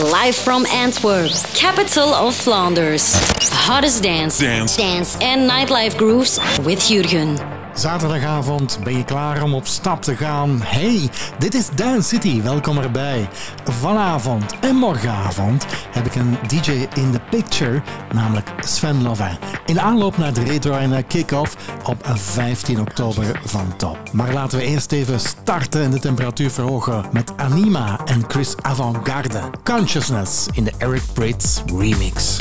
Live from Antwerp, capital of Flanders. The hottest dance, Dance. dance and nightlife grooves with Jurgen. Zaterdagavond ben je klaar om op stap te gaan. Hey, dit is Dance City, welkom erbij. Vanavond en morgenavond heb ik een DJ in the picture, namelijk Sven Lovin. In aanloop naar de Retro en Kick-Off op 15 oktober van Top. Maar laten we eerst even starten en de temperatuur verhogen met Anima en Chris Avantgarde. Consciousness in de Eric Prydz remix.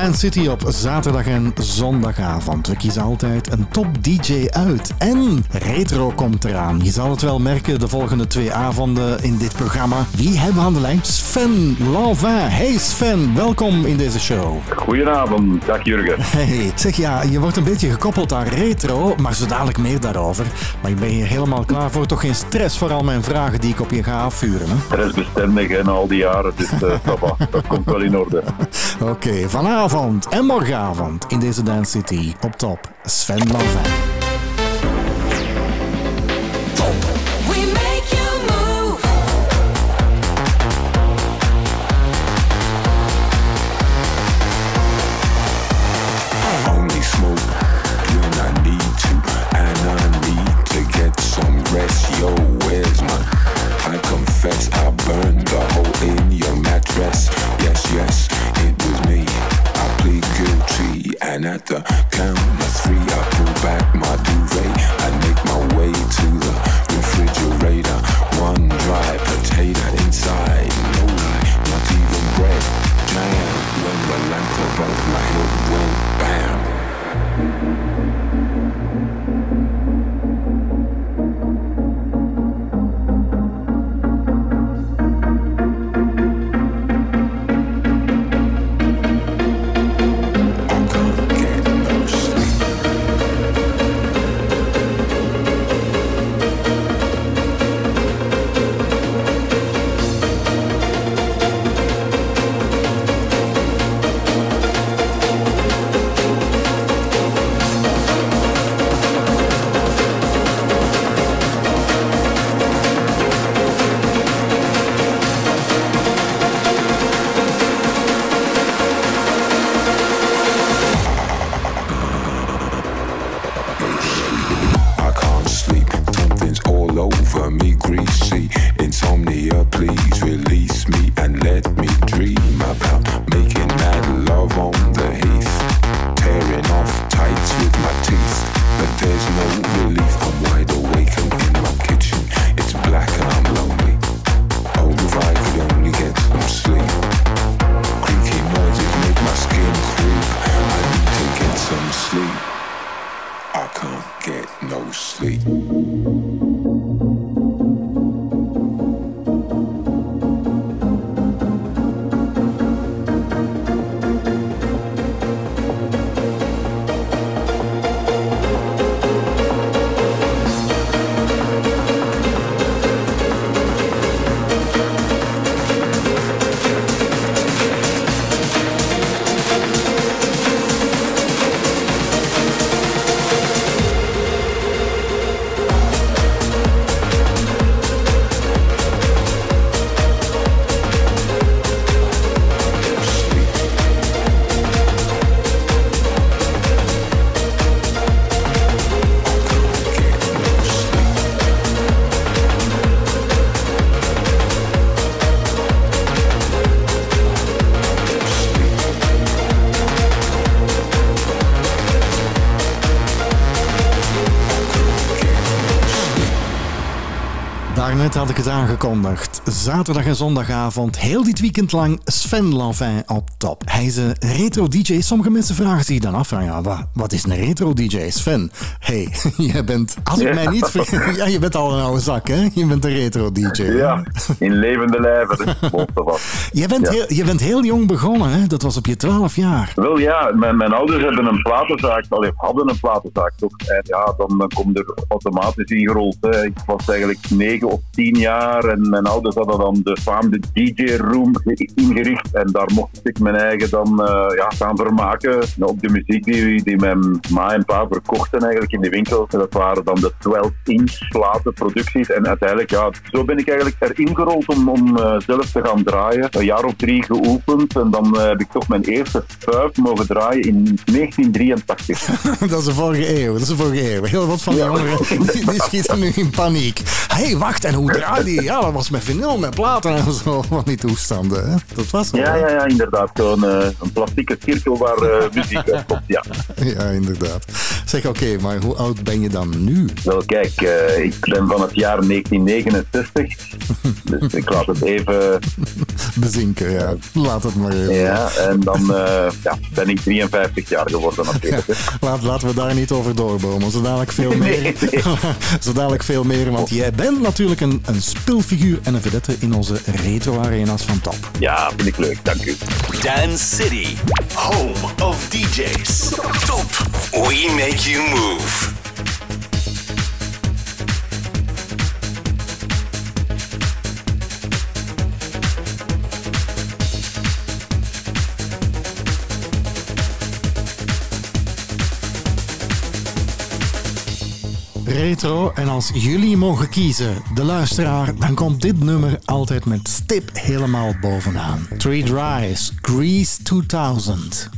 Dance City op zaterdag en zondagavond. We kiezen altijd een top DJ uit. En retro komt eraan. Je zal het wel merken de volgende twee avonden in dit programma. Wie hebben we aan de lijn? Sven Lanvin. Hey Sven, welkom in deze show. Goedenavond, dag Jurgen. Hey, zeg ja, je wordt een beetje gekoppeld aan retro, maar zo dadelijk meer daarover. Maar ik ben hier helemaal klaar voor. Toch geen stress voor al mijn vragen die ik op je ga afvuren. Hè? Stressbestendig en al die jaren, dus papa, dat komt wel in orde. Oké, vanavond en morgenavond in deze Dance City op top Sven Lanvin. Had ik het aangekondigd. Zaterdag en zondagavond, heel dit weekend lang, Sven Lanvin op top. Hij is een retro-dj. Sommige mensen vragen zich dan af, van, ja, wat, wat is een retro-dj? Sven, hey, jij bent, als ik mij niet vergis, ja, je bent al een oude zak, hè? Je bent een retro-dj. Ja, in levende lijven. Dus. Je bent, Ja. heel, je bent heel jong begonnen, hè? Dat was op je 12 jaar. Wel ja, mijn, mijn ouders hebben een platenzaak, allee, hadden een platenzaak toch. En ja, dan komt er automatisch ingerold. Hè. Ik was eigenlijk negen of tien jaar en mijn ouders hadden dan de faamde DJ-room ingericht. En daar mocht ik mijn eigen dan eh, ja, gaan vermaken op de muziek die, die mijn ma en pa verkochten eigenlijk in de winkel. En dat waren dan de 12-inch platenproducties. En uiteindelijk, ja, zo ben ik eigenlijk erin gerold om, om eh, zelf te gaan draaien. Een jaar of drie geoefend en dan eh, heb ik toch mijn eerste fuif mogen draaien in 1983. Dat is de vorige eeuw. Dat is de vorige eeuw. Heel wat van die jongeren die, die schieten nu in paniek. Hé, hey, wacht, en hoe draai die? Ja, dat was met met platen en zo. Van die toestanden, hè? Dat was zo, Ja, ja, ja, inderdaad. Zo'n eh, een plastieke cirkel waar eh, muziek uit komt. Ja. Ja, inderdaad. Zeg, oké, maar hoe oud ben je dan nu? Wel, kijk, eh, ik ben van het jaar 1969. Dus ik laat het even. Bezinken, ja. Laat het maar even. Ja, en dan ja, ben ik 53 jaar geworden natuurlijk. Laat, laten we daar niet over doorbomen. Zo dadelijk veel meer. Nee, nee. Zo dadelijk veel meer, want jij bent natuurlijk een, een spilfiguur en een vedette in onze retro-arena's van top. Ja, vind ik leuk, dank u. Dance City, home of DJs. Top. We make you move. Retro, en als jullie mogen kiezen, de luisteraar, dan komt dit nummer altijd met stip helemaal bovenaan. Three Dries, Grease 2000.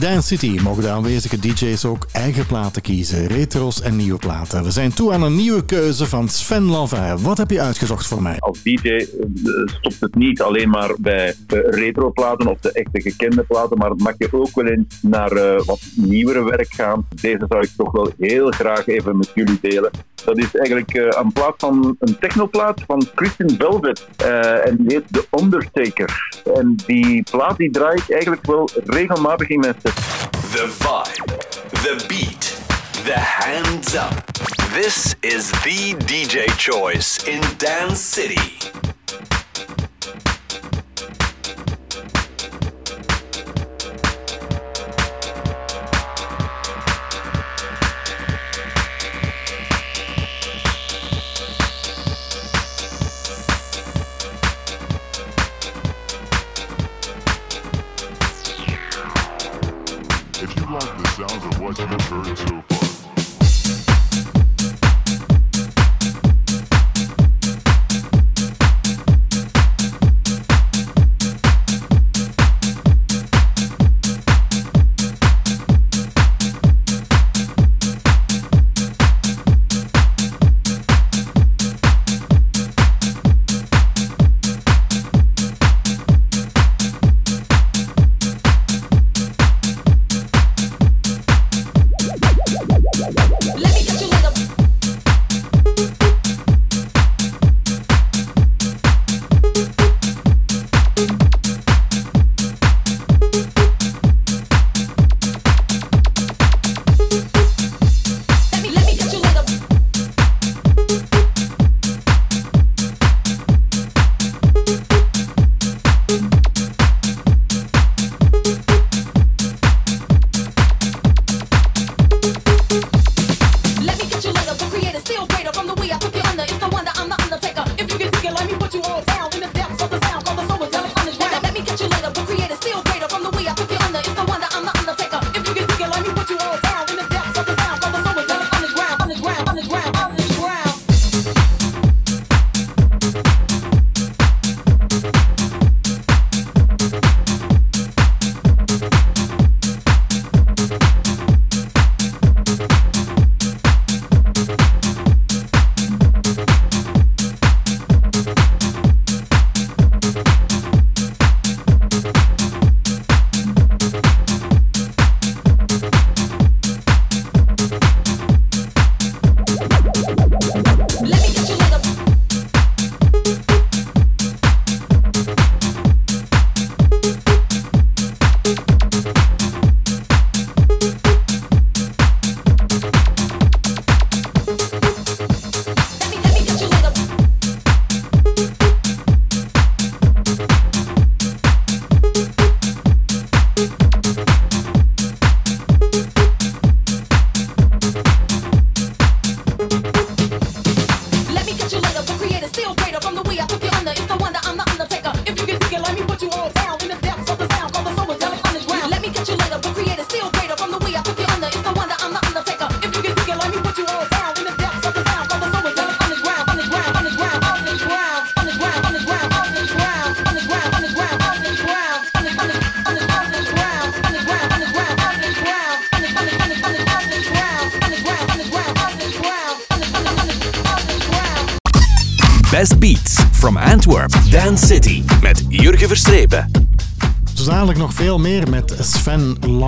Dance City mogen de aanwezige DJ's ook eigen platen kiezen, retro's en nieuwe platen. We zijn toe aan een nieuwe keuze van Sven Lavaire. Wat heb je uitgezocht voor mij? Als DJ eh, stopt het niet alleen maar bij eh, retroplaten of de echte gekende platen, maar het mag je ook wel in naar eh, wat nieuwere werk gaan. Deze zou ik toch wel heel graag even met jullie delen. Dat is eigenlijk eh, een plaats van een technoplaat van Christian Velvet. Eh, en die heet The Undertaker. En die plaat die draai ik eigenlijk wel regelmatig in mijn set. The vibe, the beat, the hands up. This is the DJ choice in Dance City. I can't hurt you.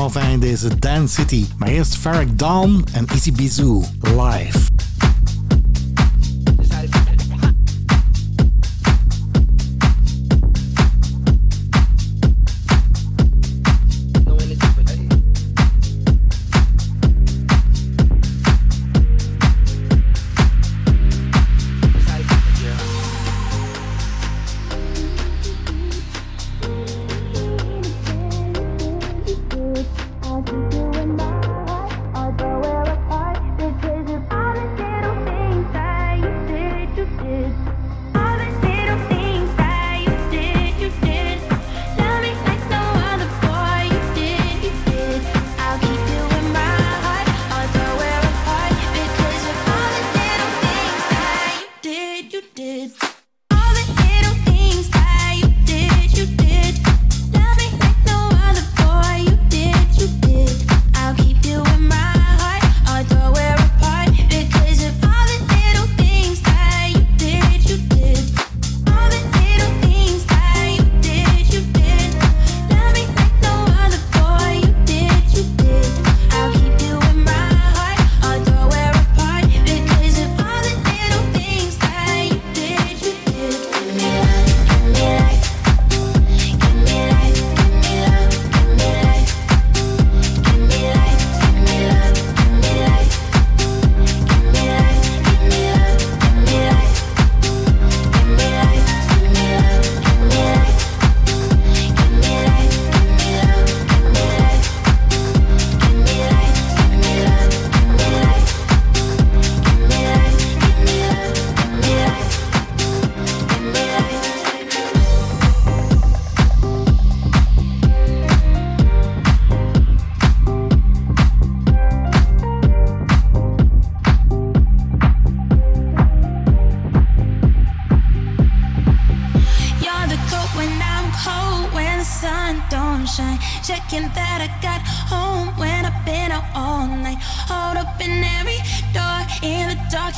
Love en deze Dance City. Maar eerst Farrakh Dawn en Easy Bizou.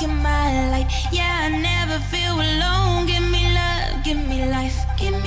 In you're my light. Yeah, I never feel alone. Give me love, give me life, give me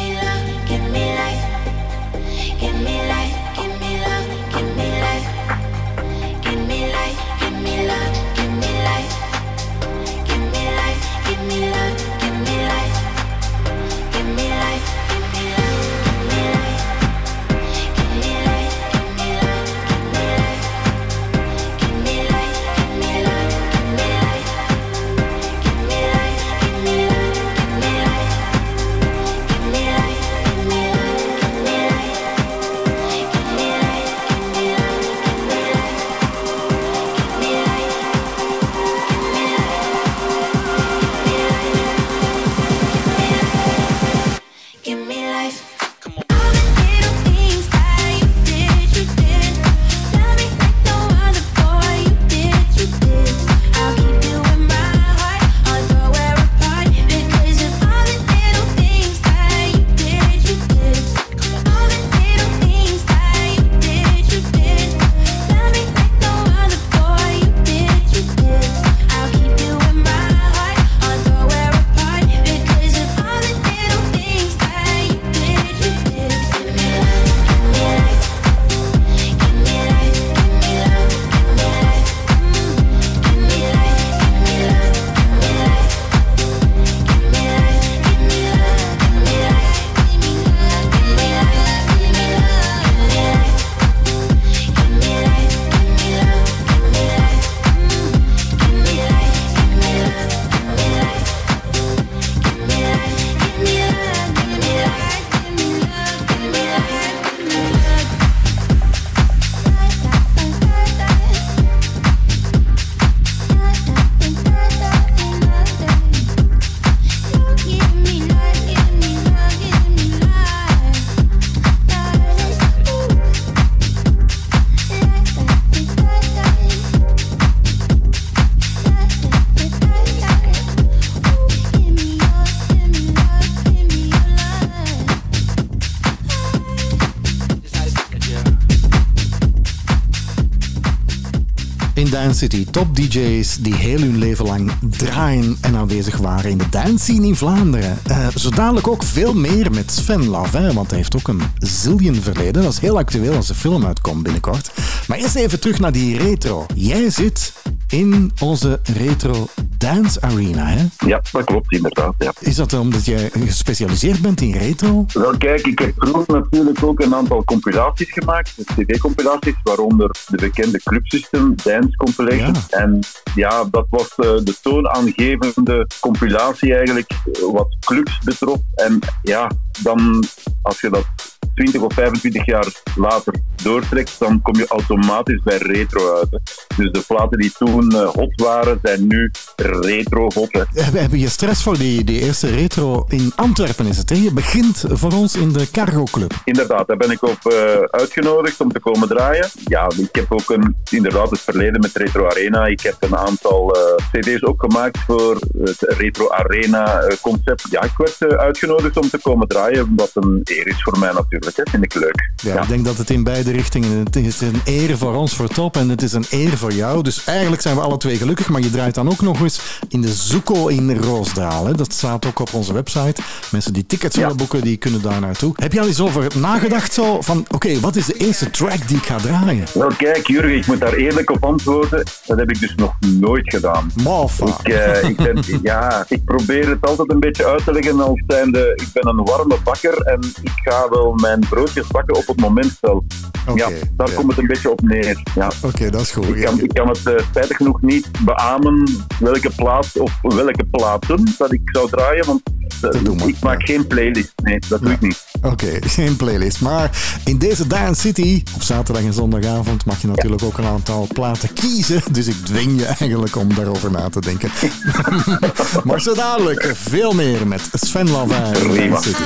Dance City, top DJ's die heel hun leven lang draaien en aanwezig waren in de dance in Vlaanderen. Zo dadelijk ook veel meer met Sven hè, want hij heeft ook een zillion verleden. Dat is heel actueel als de film uitkomt binnenkort. Maar eerst even terug naar die retro. Jij zit in onze retro dance arena, hè? Ja, dat klopt inderdaad. Ja. Is dat omdat jij gespecialiseerd bent in retro? Wel kijk, ik heb vroeger natuurlijk ook een aantal compilaties gemaakt, cd-compilaties, waaronder de bekende Club System Dance Compilation. En ja, dat was eh, de toonaangevende compilatie eigenlijk, eh, wat clubs betrof. En ja, dan als je dat 20 of 25 jaar later doortrekt, dan kom je automatisch bij retro uit. hè. Dus de platen die toen eh, hot waren, zijn nu retro hot. hè. We hebben je stress voor die, die eerste retro in Antwerpen, is het? Hè? Je begint voor ons in de Cargo Club. Inderdaad, daar ben ik op eh, uitgenodigd om te komen draaien. Ja, ik heb ook een, inderdaad het verleden met Retro Arena. Ik heb een aantal eh, cd's ook gemaakt voor het Retro Arena concept. Ja, ik werd uitgenodigd om te komen draaien, wat een eer is voor mij natuurlijk. Hè. Vind ik leuk. Ja, Ik denk dat het in beide richtingen het is een eer voor ons voor top en het is een eer voor jou. Dus eigenlijk zijn we alle twee gelukkig, maar je draait dan ook nog eens in de Zoeko in Roosdaal. Hè? Dat staat ook op onze website. Mensen die tickets willen boeken, die kunnen daar naartoe. Heb je al eens over nagedacht zo van, oké, wat is de eerste track die ik ga draaien? Wel kijk, Jurgen, ik moet daar eerlijk op antwoorden. Dat heb ik dus nog nooit gedaan. Maffa. Ik, eh, ik, ben, ja, ik probeer het altijd een beetje uit te leggen als zijnde, ik ben een warme bakker en ik ga wel mijn broodjes bakken op het moment zelf. Ja, daar ja. komt het een beetje op neer. Ja. Oké, dat is goed. Ik kan, ik kan het spijtig genoeg niet beamen welke plaats of welke platen dat ik zou draaien, want eh, ik maak geen playlist. Nee, dat doe ik niet. Oké, geen playlist. Maar in deze Dance City, op zaterdag en zondagavond, mag je natuurlijk ook een aantal platen kiezen. Dus ik dwing je eigenlijk om daarover na te denken. maar zo dadelijk veel meer met Sven Lavin. Dance City.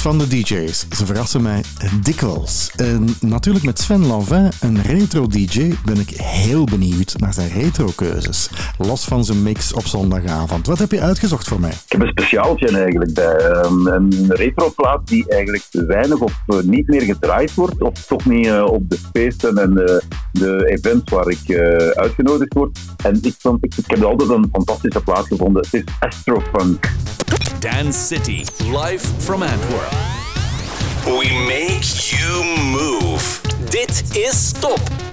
Van de DJ's, ze verrassen mij dikwijls. En natuurlijk met Sven Lanvin, een retro-DJ, ben ik heel benieuwd naar zijn retro-keuzes. Los van zijn mix op zondagavond. Wat heb je uitgezocht voor mij? Ik heb een speciaaltje eigenlijk bij. Ehm, een retroplaat die eigenlijk weinig of eh, niet meer gedraaid wordt. Of toch niet eh, op de feesten en de events waar ik eh, uitgenodigd word. En ik, vond, ik, ik heb altijd een fantastische plaat gevonden. Het is Astrofunk. Dance City, live from Antwerp. We make you move. Dit is Stop. Top.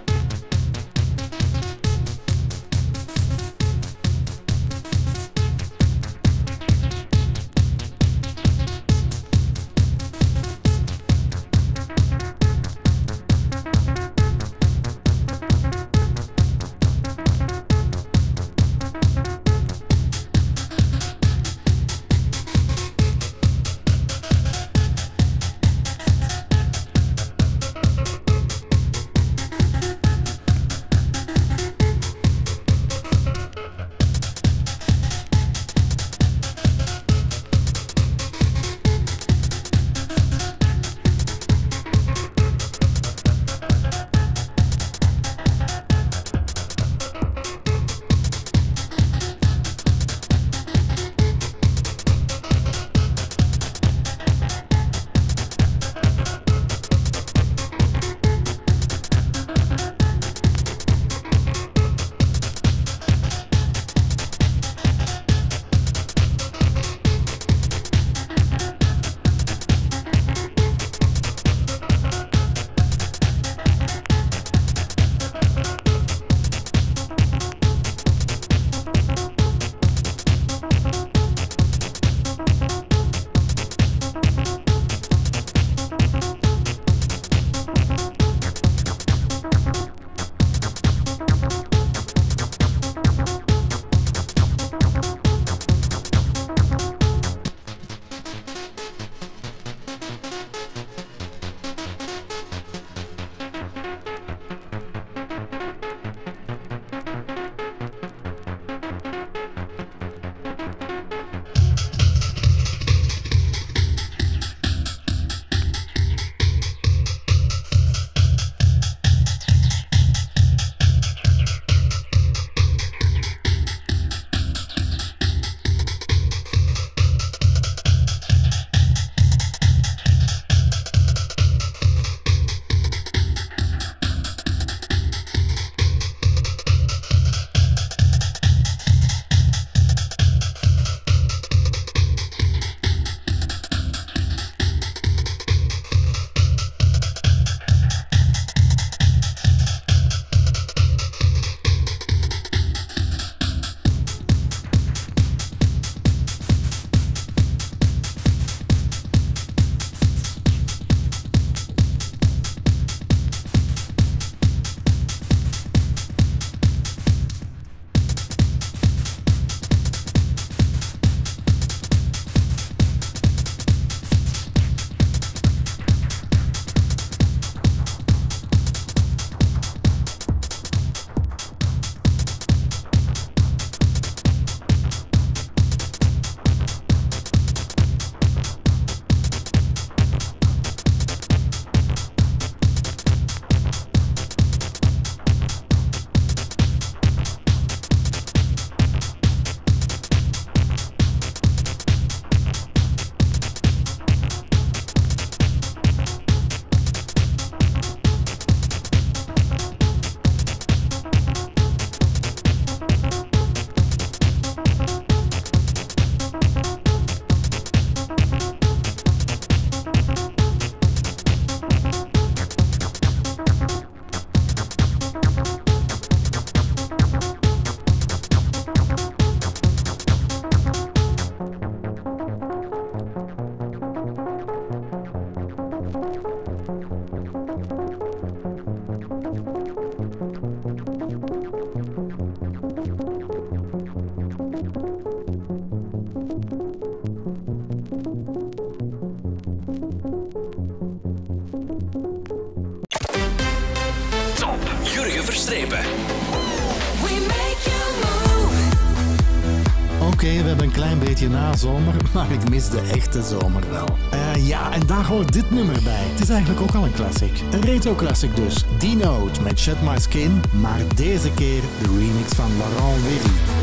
De echte zomer wel. Eh, ja, en daar hoort dit nummer bij. Het is eigenlijk ook al een classic. Een retro classic dus. D-Note met Shed My Skin, maar deze keer de remix van Laurent Wery.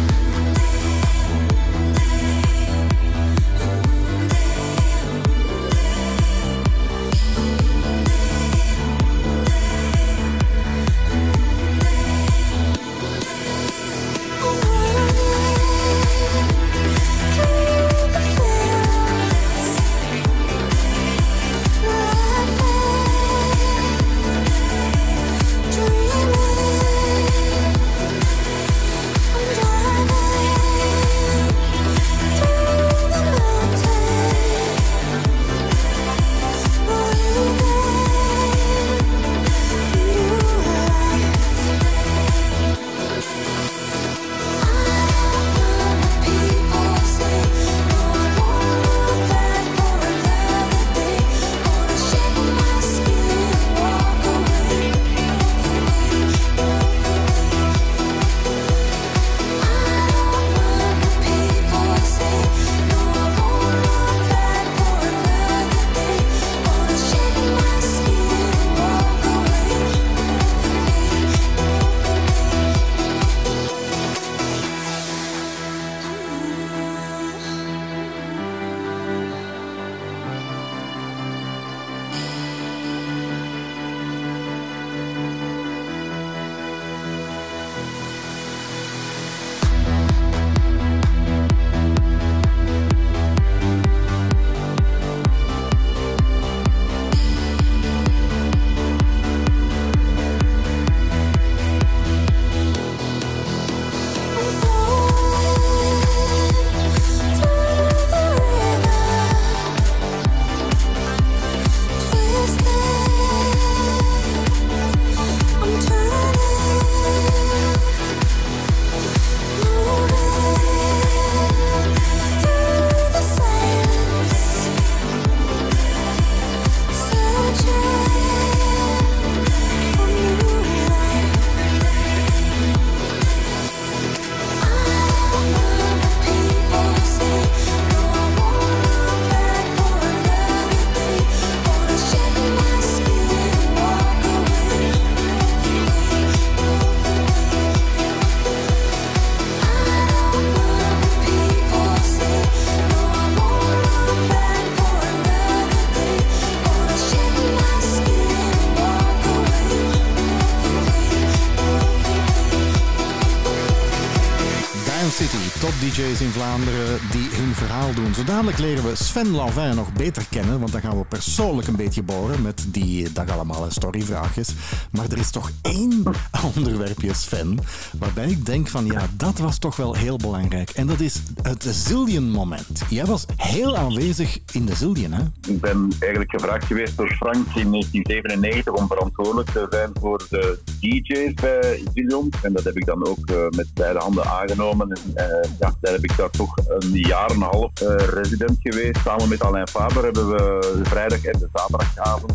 City, top DJ's in Vlaanderen die hun verhaal doen. Zo dadelijk leren we Sven Lanvin nog beter kennen, want dan gaan we persoonlijk een beetje boren met die dag allemaal storyvraagjes. Maar er is toch één onderwerpje, Sven, waarbij ik denk van ja, dat was toch wel heel belangrijk. En dat is het Zillion-moment. Jij was heel aanwezig in de Zillion, hè? Ik ben eigenlijk gevraagd geweest door Frank in 1997 om verantwoordelijk te zijn voor de DJ's bij Zillion. En dat heb ik dan ook eh, met beide handen aangenomen. En eh, ja, daar heb ik daar toch een jaar en een half eh, resident geweest. Samen met Alain Faber hebben we de vrijdag en de zaterdagavond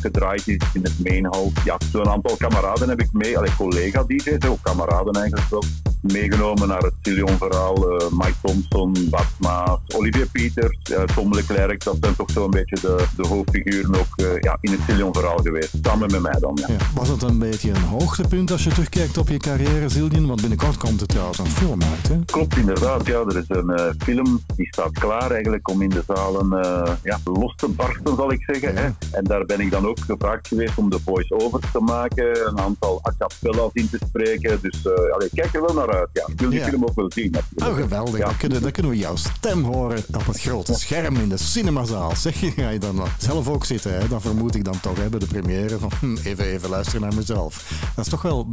gedraaid in het mainhal. Ja, zo'n aantal kameraden heb ik mee, allee, collega-DJ's, ook kameraden eigenlijk wel, meegenomen naar het Zillion-verhaal. Eh, Mike Thompson, Bart Maas, Olivier Pieters, eh, Tom Leclerc, dat zijn toch zo'n beetje de, de hoofdfiguren ook eh, ja, in het Zillion-verhaal geweest. Samen met mij dan, ja. Ja. Was het een beetje een hoogtepunt als je terugkijkt op je carrière, Zillion? Want binnenkort komt er trouwens een film uit, hè? Klopt, inderdaad. Ja, er is een film die staat klaar eigenlijk om in de zalen ja, los te barsten, zal ik zeggen. Hè. En daar ben ik dan ook gevraagd geweest om de voice-over te maken, een aantal a cappella's in te spreken. Dus allee, kijk er wel naar uit. Ja. Ik wil die Ja. film ook wel zien. natuurlijk. Oh, geweldig. Ja. Dan, kunnen, dan kunnen we jouw stem horen op het grote scherm in de cinemazaal. Zeg je, ga je dan zelf ook zitten, hè? Dan vermoed ik dan toch, hè, bij de première van hm, even, even luisteren naar mezelf. Dat is toch wel,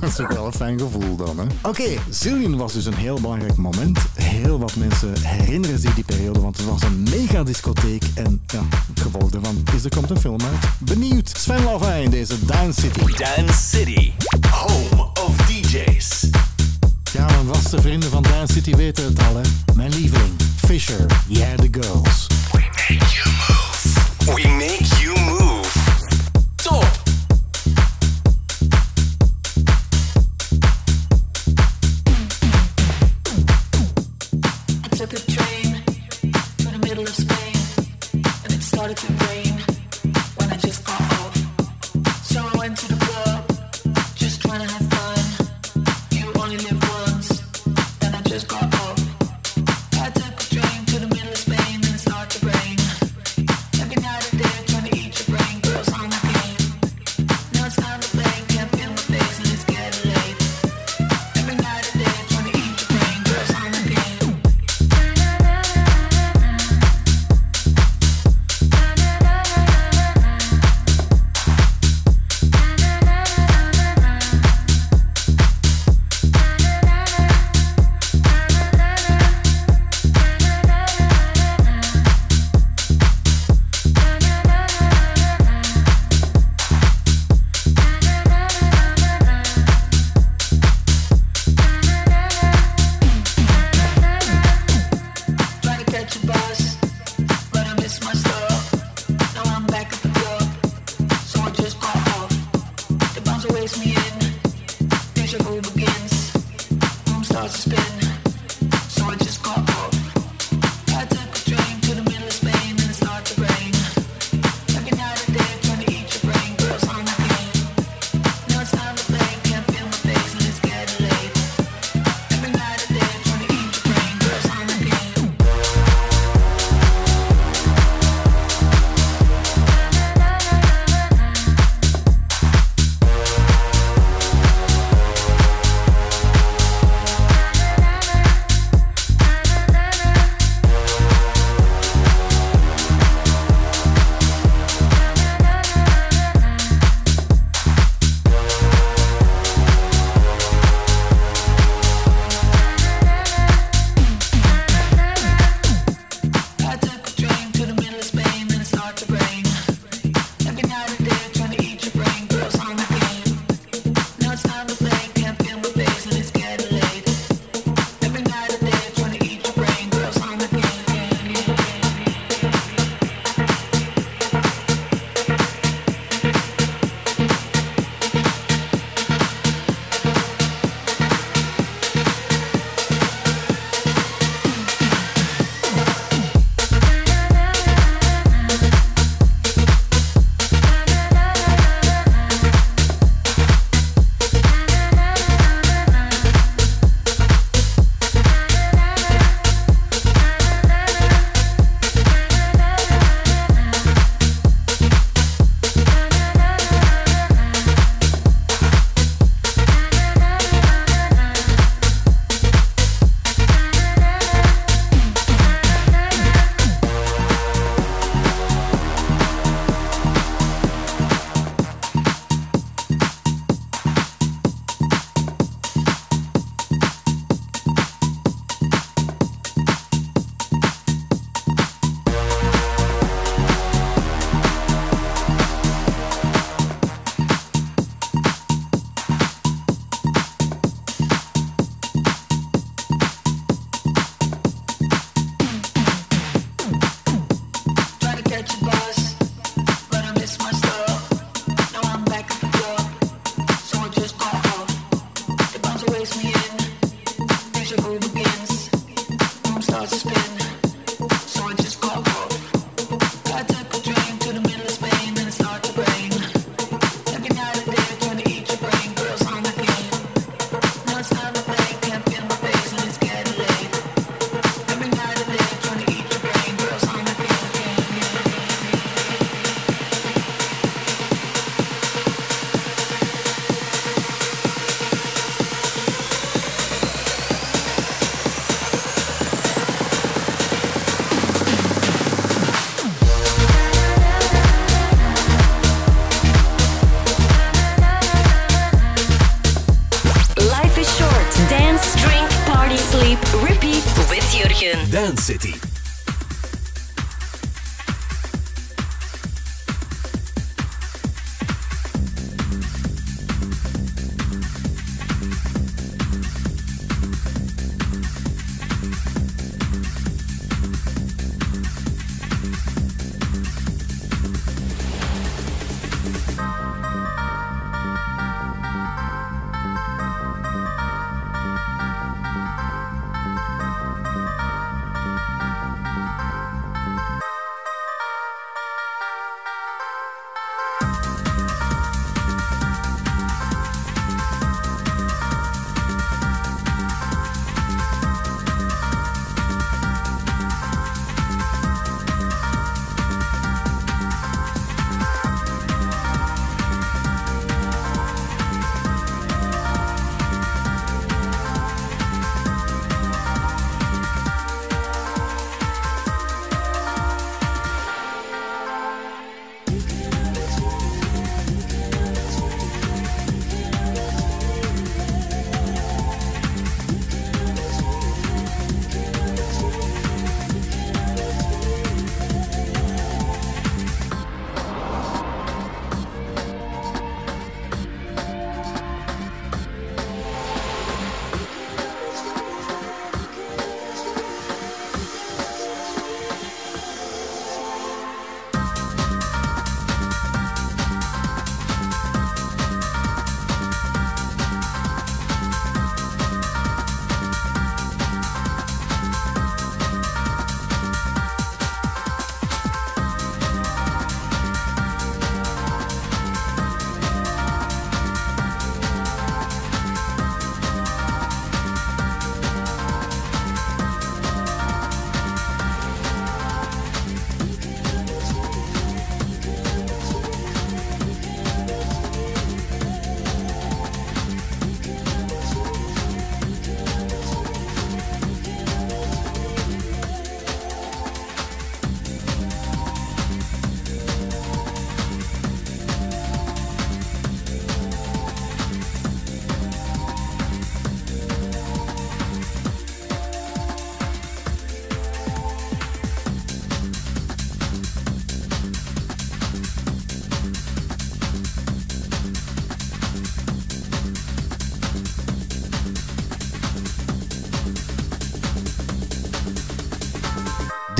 dat is toch wel een fijn gevoel dan, hè? Oké, Zillion was dus een heel belangrijk moment. Heel wat mensen herinneren zich die periode, want het was een mega discotheek. En ja, het gevolg daarvan is er komt een film uit. Benieuwd. Sven Lavijn in deze Dance City. Dance City, home of DJs. Ja, mijn vaste vrienden van Dance City weten het al, hè. Mijn lieveling, Fisher, Yeah The Girls. We make you move. We make you move. Top! I took a train to the middle of Spain and it started to rain.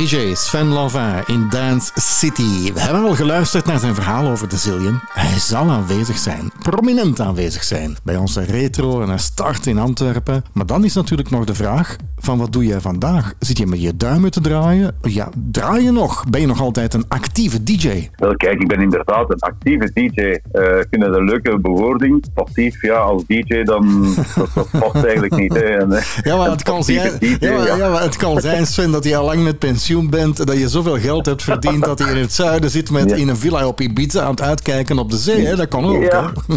DJ Sven Lanvin in Dance City. We hebben al geluisterd naar zijn verhaal over de Zillion. Hij zal aanwezig zijn, prominent aanwezig zijn, bij onze retro en een start in Antwerpen. Maar dan is natuurlijk nog de vraag van wat doe jij vandaag? Zit je met je duimen te draaien? Ja, draai je nog? Ben je nog altijd een actieve DJ? Wel, kijk, ik ben inderdaad een actieve DJ. Eh, ik vind het een leuke bewoording. Passief, ja, als DJ, dan dat, dat past eigenlijk niet. Hè. En, eh, Ja, maar het kan zijn, DJ, ja, maar, ja. ja, maar het kan zijn, Sven, dat je al lang met pensioen bent, dat je zoveel geld hebt verdiend dat je in het zuiden zit met Ja. in een villa op Ibiza aan het uitkijken op de zee. Hè? Dat kan ook. Ja. Hè?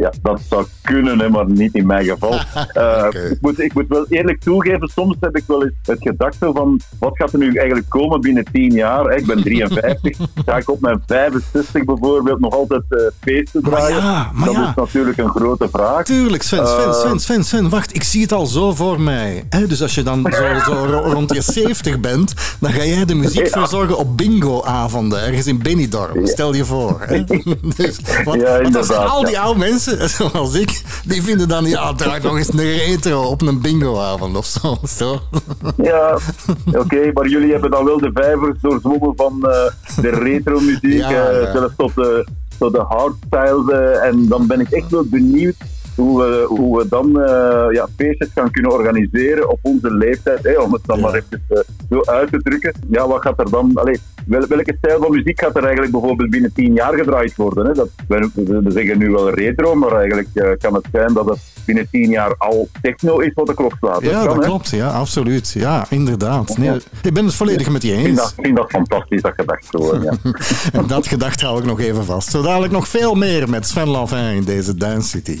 Ja, dat zou kunnen, hè, maar niet in mijn geval. Eh, ik, moet, ik moet wel eerlijk toegeven, soms heb ik wel eens het gedachte van wat gaat er nu eigenlijk komen binnen 10 jaar? Hè, Ik ben 53, ga ik op mijn 65 bijvoorbeeld nog altijd eh feesten draaien? ja, maar dat ja. is natuurlijk een grote vraag. Tuurlijk, Sven, Sven, Eh, Sven, Sven, Sven, wacht, ik zie het al zo voor mij. Hè? Dus als je dan zo, zo ro- rond je 70 bent, dan ga jij de muziek Ja. verzorgen op bingo-avonden, ergens in Benidorm. Stel je voor. Hè? Dus, want, Ja, want dat zijn al die oude mensen, zoals ik, die vinden dan, ja, draai nog eens een retro op een bingo-avond of zo. zo. Ja, oké, maar jullie hebben dan wel de vijvers doorzwommen van eh, de retro-muziek, Ja, eh, zelfs tot de, tot de hardstyle. eh, en dan ben ik echt wel benieuwd hoe we, hoe we dan eh, ja, feestjes gaan kunnen organiseren op onze leeftijd, om het dan maar even eh, zo uit te drukken. Ja, wat gaat er dan... Allee, wel- welke stijl van muziek gaat er eigenlijk bijvoorbeeld binnen tien jaar gedraaid worden? Hè? Dat, we, we zeggen nu wel retro, maar eigenlijk eh, kan het zijn dat het binnen tien jaar al techno is wat de klok slaat. Ja, kan, dat klopt. Ja, absoluut. Ja, inderdaad. Nee, ik ben het volledig met je Ik vind eens. dat, ik vind dat fantastisch, dat gedacht gewoon, ja. En dat gedacht hou ik nog even vast. Zo dadelijk nog veel meer met Sven Lavin in deze Dance City.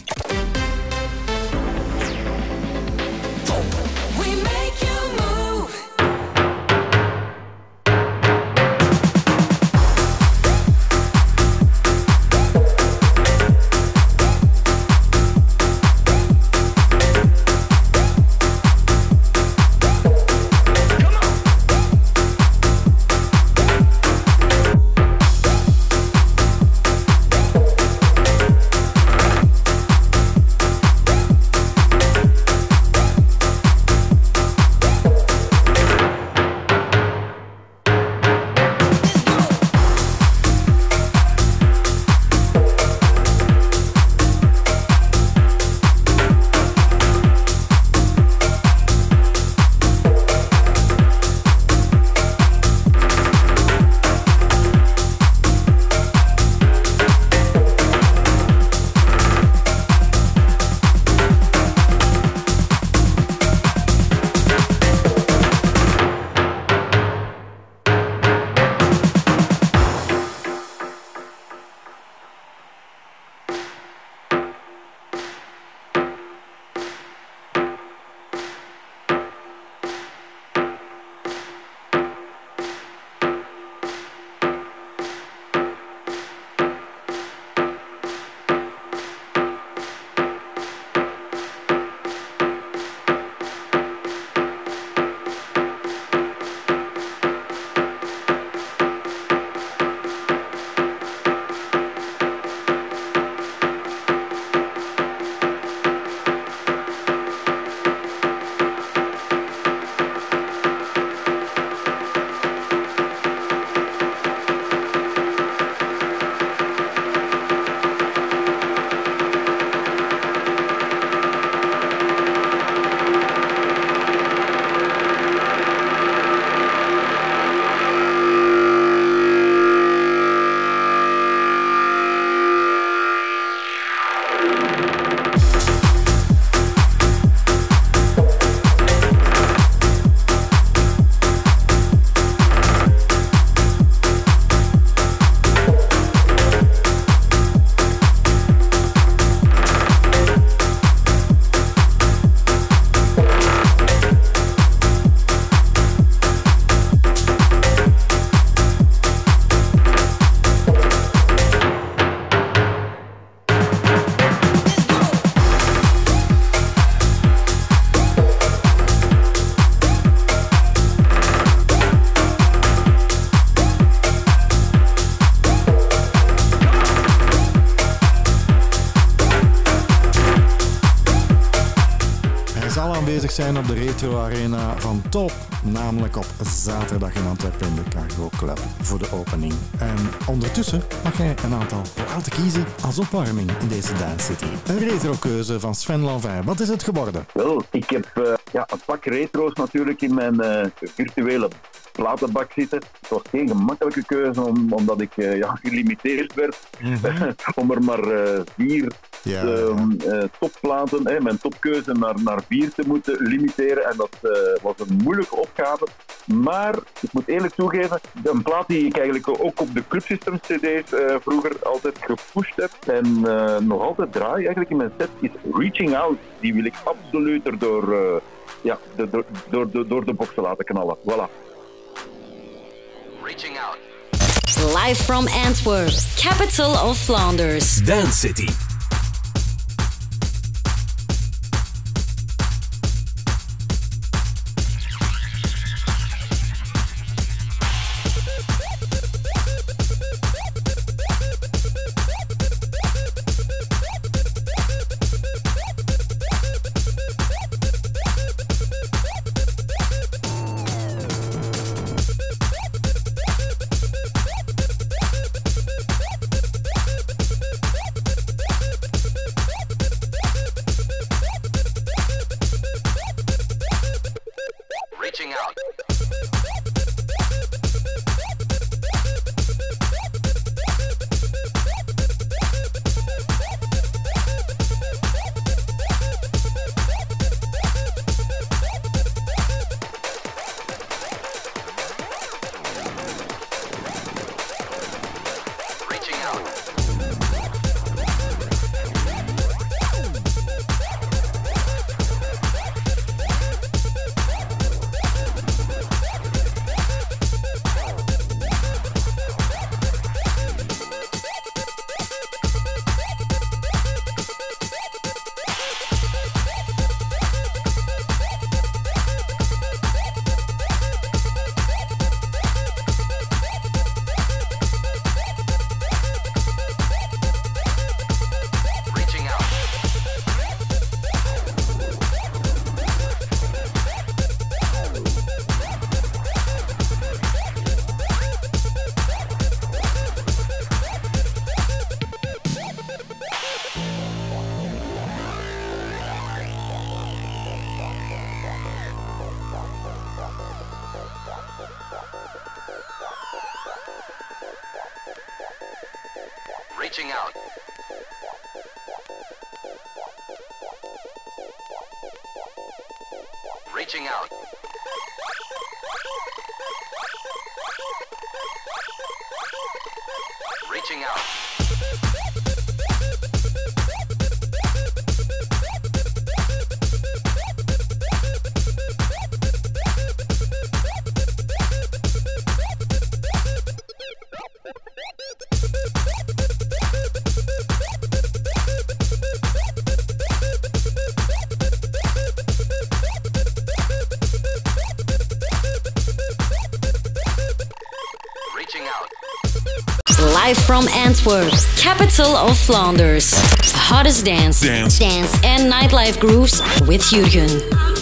De Retro Arena van Top, namelijk op zaterdag in Antwerpen in de Cargo Club voor de opening. En ondertussen mag jij een aantal platen kiezen als opwarming in deze Dance City. Een retro-keuze van Sven Lanvin. Wat is het geworden? Wel, ik heb eh, ja, een pak retro's natuurlijk in mijn eh, virtuele platenbak zitten. Het was geen gemakkelijke keuze, om, omdat ik eh, ja, gelimiteerd werd. om er maar eh, vier Ja, ehm, eh, topplaten, hè, mijn topkeuze naar, naar vier te moeten limiteren. En dat was een moeilijke opgave. Maar ik moet eerlijk toegeven, een plaat die ik eigenlijk ook op de Club System CD's vroeger altijd gepusht heb en nog altijd draai eigenlijk in mijn set is Reaching Out. Die wil ik absoluut erdoor eh, ja, de, door, door, door, door de box te laten knallen. Voilà. Reaching out. Live from Antwerp, capital of Flanders. Dance City. Antwerp, capital of Flanders. Hottest dance, Dance. dance and nightlife grooves with Jurgen.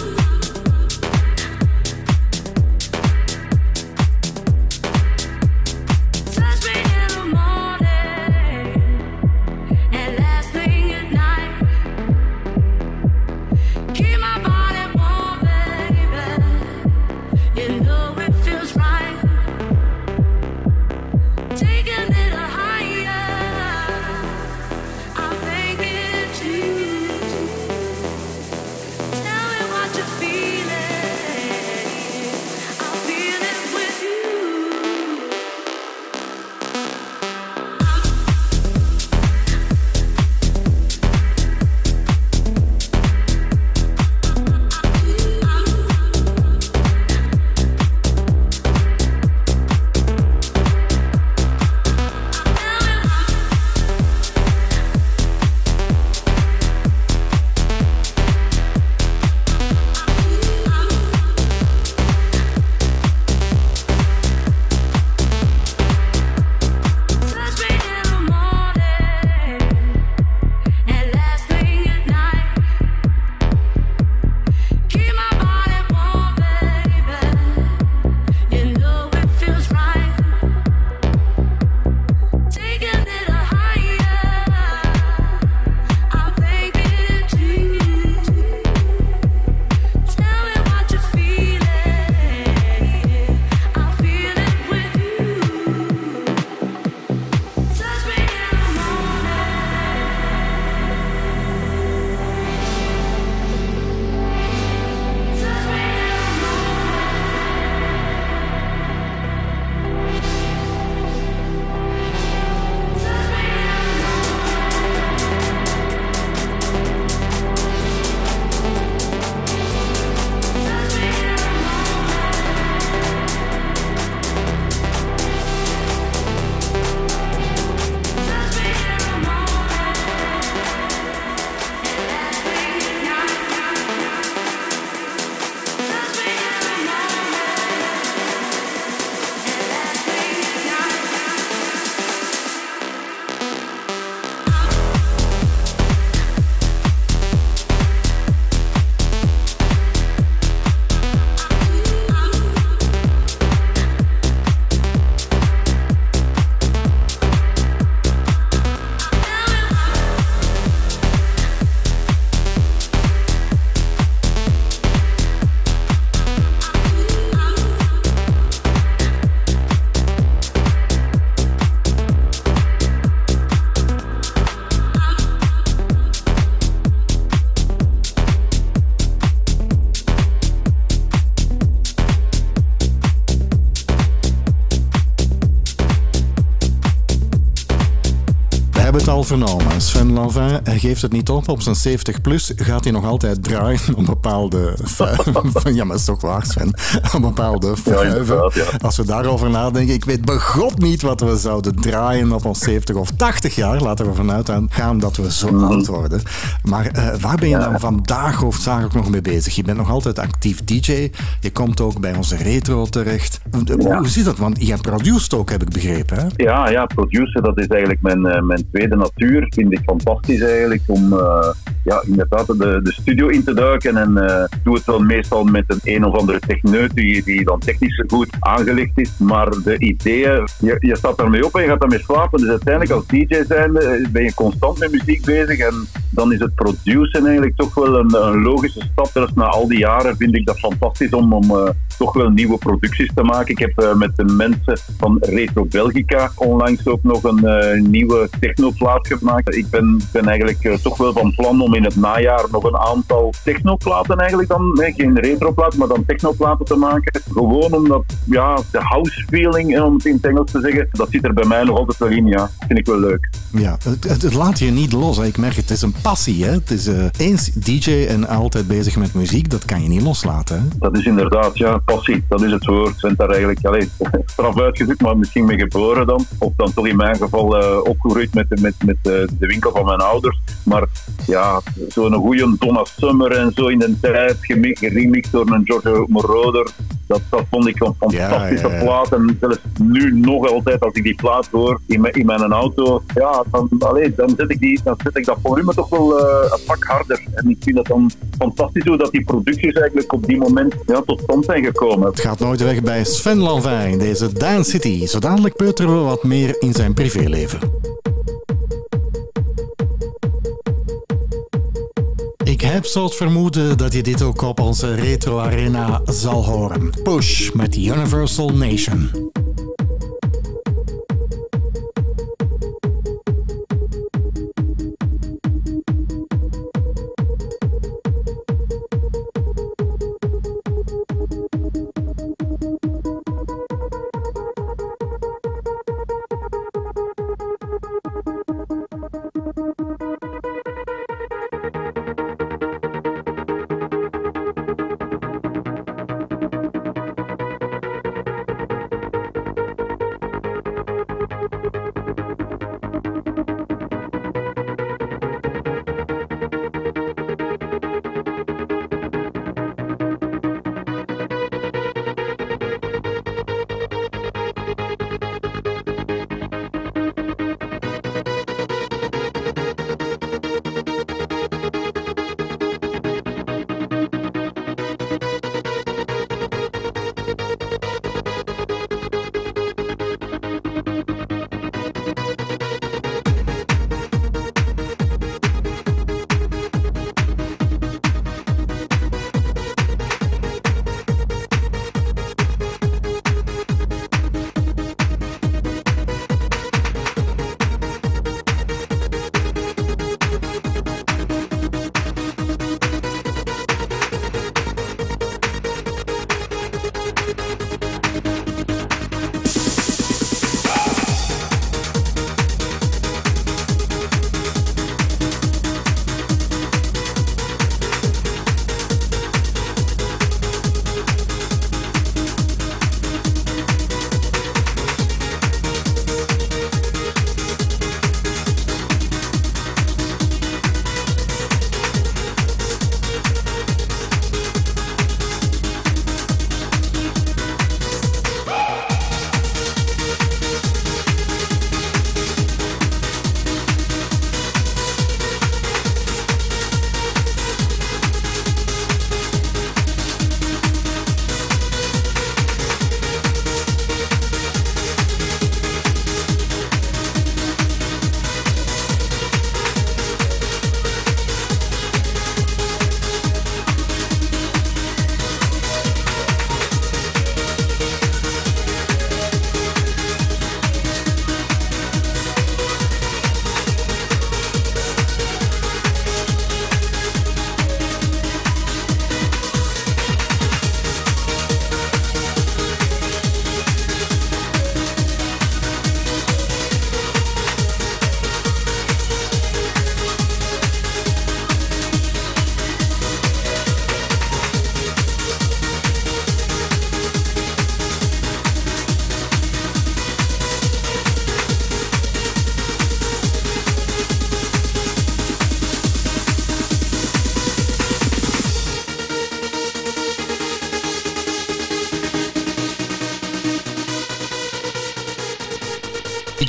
Al vernomen. Sven Lanvin hij geeft het niet op. Op zijn 70 plus gaat hij nog altijd draaien op bepaalde... fu- ja, maar is toch waar, Sven? Op bepaalde ja. Als we daarover nadenken, ik weet begot niet wat we zouden draaien op ons 70 of 80 jaar. Laten we vanuit gaan dat we zo Mhm. oud worden. Maar eh, waar ben je dan vandaag hoofdzakelijk nog mee bezig? Je bent nog altijd actief DJ. Je komt ook bij onze retro terecht. Ja. Hoe zit dat? Want je produced ook, heb ik begrepen. Hè? Ja, ja, producer, dat is eigenlijk mijn, eh, mijn tweede natuur. Vind ik fantastisch eigenlijk om eh, ja, inderdaad de, de studio in te duiken. En eh doe het dan meestal met een een of andere techneut die, die dan technisch goed aangelegd is. Maar de ideeën, je, je staat daarmee op en je gaat daarmee slapen. Dus uiteindelijk als DJ zijnde eh, ben je constant met muziek bezig. En dan is het produceren eigenlijk toch wel een, een logische stap. Zelfs na al die jaren vind ik dat fantastisch om, om toch wel nieuwe producties te maken. Ik heb eh, met de mensen van Retro Belgica onlangs ook nog een eh, nieuwe technoplaat gemaakt. Ik ben, ben eigenlijk eh, toch wel van plan om in het najaar nog een aantal technoplaten eigenlijk dan, nee, geen retroplaten, maar dan technoplaten te maken. Gewoon omdat, ja, de house feeling, om het in het Engels te zeggen, dat zit er bij mij nog altijd wel in, ja. Vind ik wel leuk. Ja, het, het, het laat je niet los. hè. Ik merk het, het is een passie. Hè? Het is eens DJ en altijd bezig met muziek, dat kan je niet loslaten. Hè? Dat is inderdaad, ja, passie. Dat is het woord. Ik ben daar eigenlijk allee, straf uitgezocht, maar misschien mee geboren dan. Of dan toch in mijn geval opgegroeid met, met, met eh, de winkel van mijn ouders. Maar ja, zo'n goede Donna Summer en zo in de tijd, geremixed door een Giorgio Moroder. Dat, dat vond ik een fantastische Ja, ja, ja. plaat. En zelfs nu nog altijd, als ik die plaat hoor in, mijn- in mijn auto, ja, dan, allee, dan, zet ik die, dan zet ik dat volume toch wel eh, een pak harder. En ik vind het dan fantastisch hoe dat die producties eigenlijk op die moment ja, tot stand zijn gekomen. Het gaat nooit weg bij Sven Lanvin in deze Dance City. Zo dadelijk peuteren we wat meer in zijn privéleven. Ik heb zo het vermoeden dat je dit ook op onze Retro Arena zal horen. Push met Universal Nation.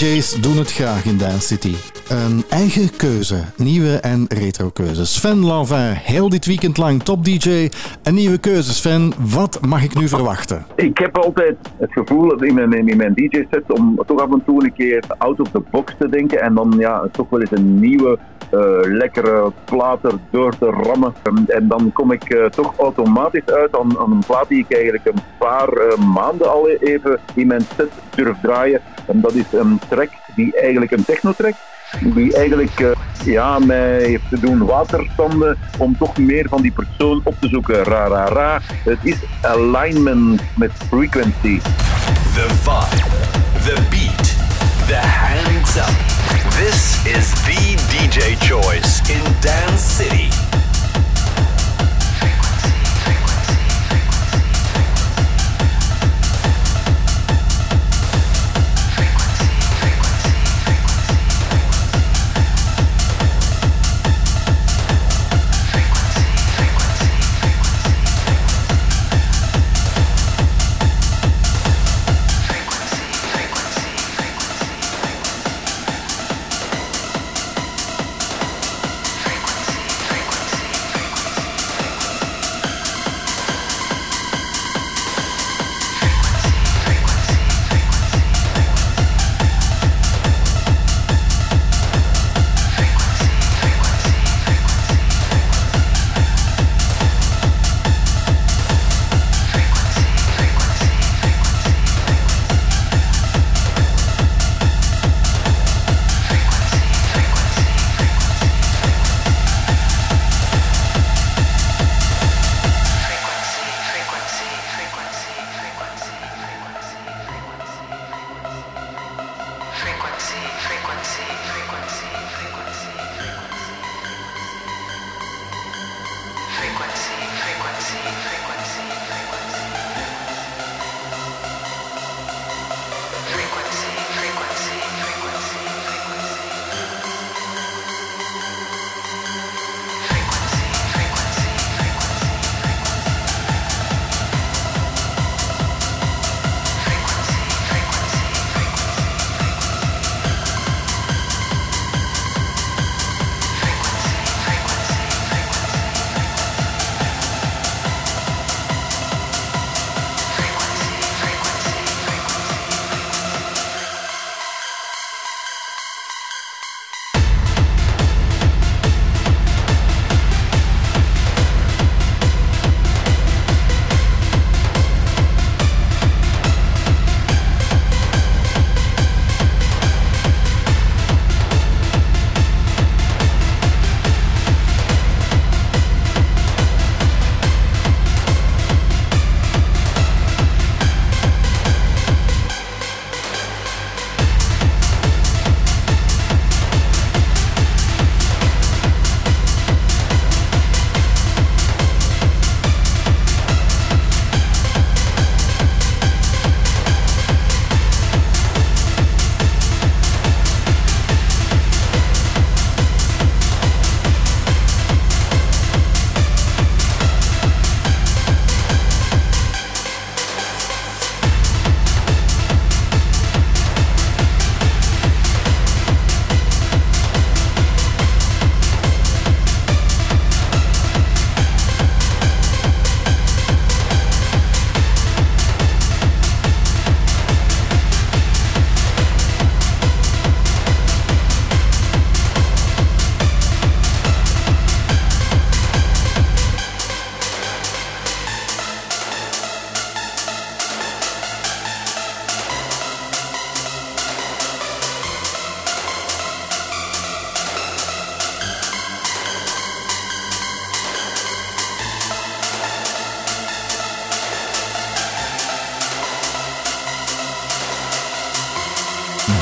DJ's doen het graag in Dance City. Een eigen keuze, nieuwe en retro keuzes. Sven Lanvin, heel dit weekend lang top DJ. Een nieuwe keuze, Sven. Wat mag ik nu verwachten? Ik heb altijd het gevoel in mijn, in mijn DJ-set om toch af en toe een keer out of the box te denken en dan ja, toch wel eens een nieuwe, lekkere plaat er door te rammen. En, en dan kom ik eh, toch automatisch uit aan, een plaat die ik eigenlijk een paar eh, maanden al even in mijn set durf draaien. En dat is een track die eigenlijk een techno-track die eigenlijk eh, ja, mij heeft te doen waterstanden om toch meer van die persoon op te zoeken. Ra, ra, ra. Het is alignment met frequency. The vibe, the beat, the hands up. This is the DJ choice in Dance City.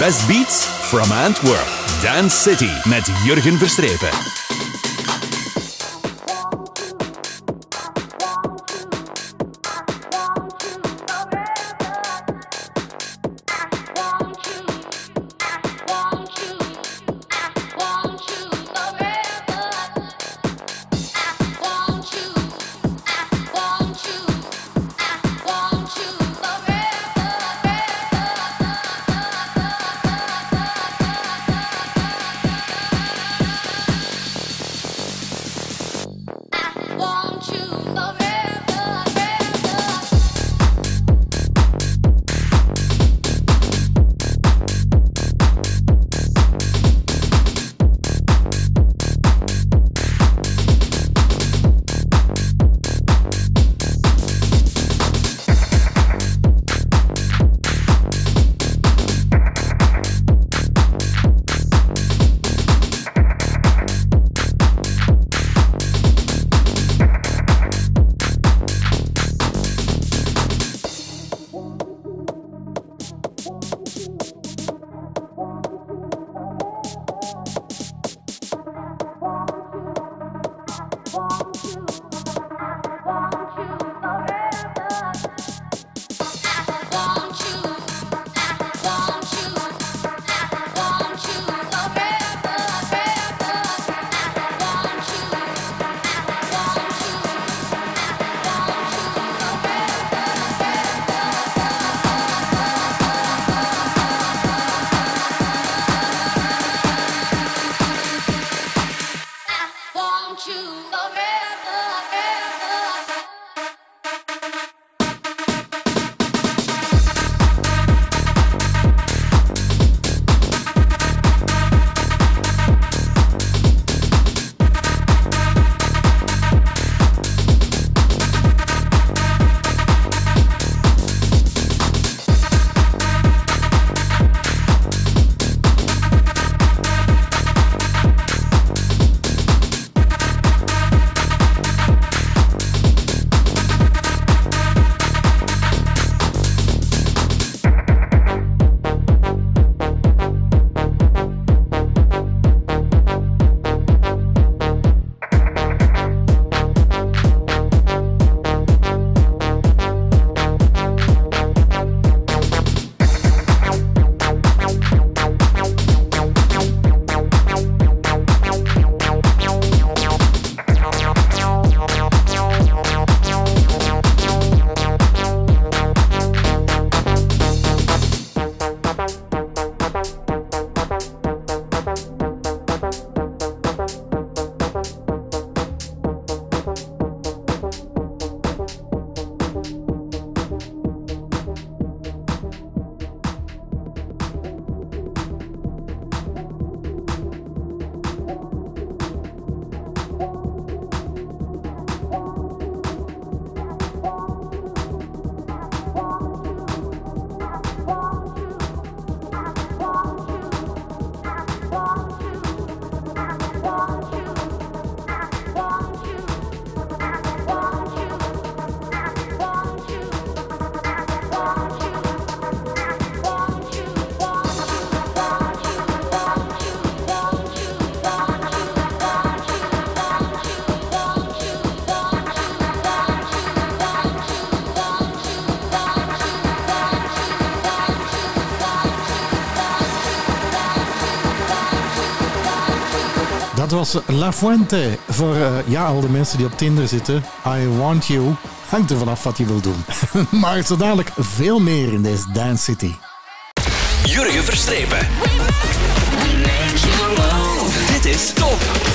Best Beats from Antwerp. Dance City met Jurgen Verstrepen. Was La Fuente voor eh, ja, al de mensen die op Tinder zitten. I want you. Hangt er vanaf wat je wil doen. maar zo dadelijk veel meer in deze Dance City. Jurgen Verstrepen. Dit is Top.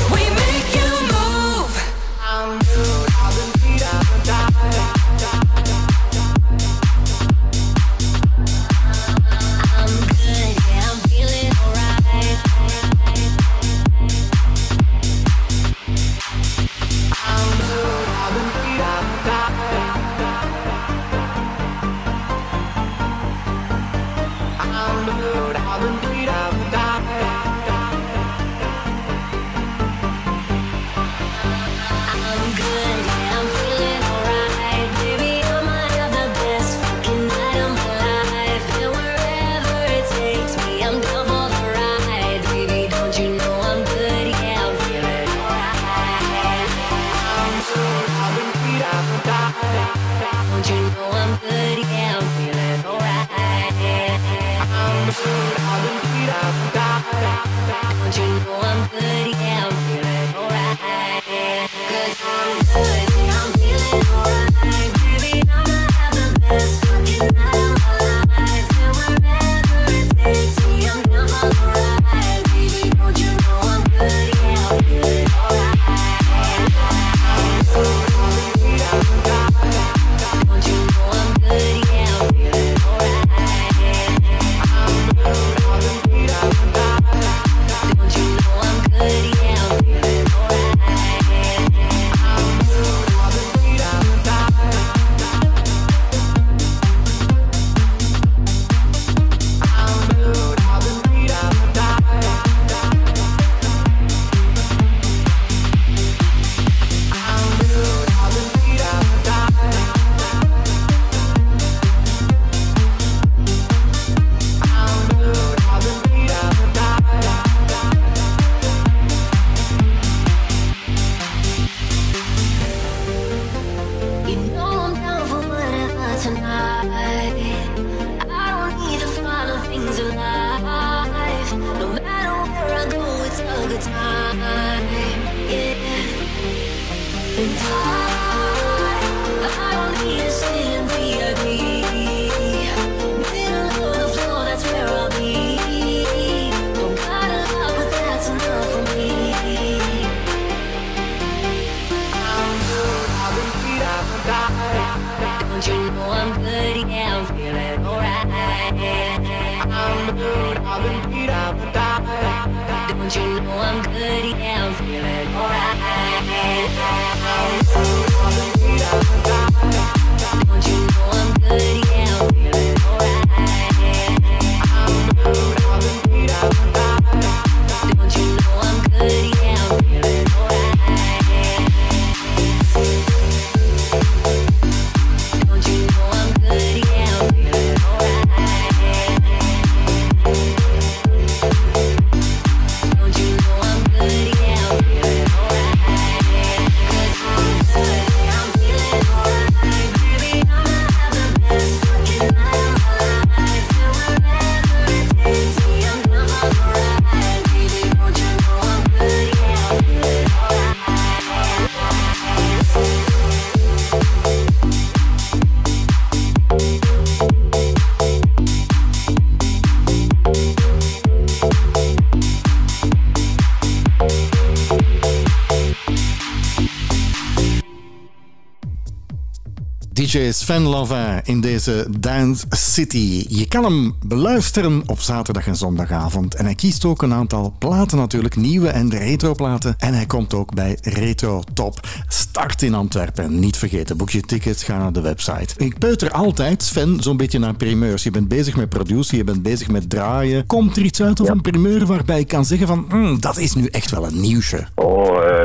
DJ Sven Lavin in deze Dance City. Je kan hem beluisteren op zaterdag en zondagavond. En hij kiest ook een aantal platen natuurlijk, nieuwe en retro platen. En hij komt ook bij Retro Top. Start in Antwerpen. Niet vergeten, boek je tickets, ga naar de website. Ik peuter altijd, Sven, zo'n beetje naar primeurs. Je bent bezig met produceren, je bent bezig met draaien. Komt er iets uit of een primeur waarbij ik kan zeggen van, "Hmm, dat is nu echt wel een nieuwsje.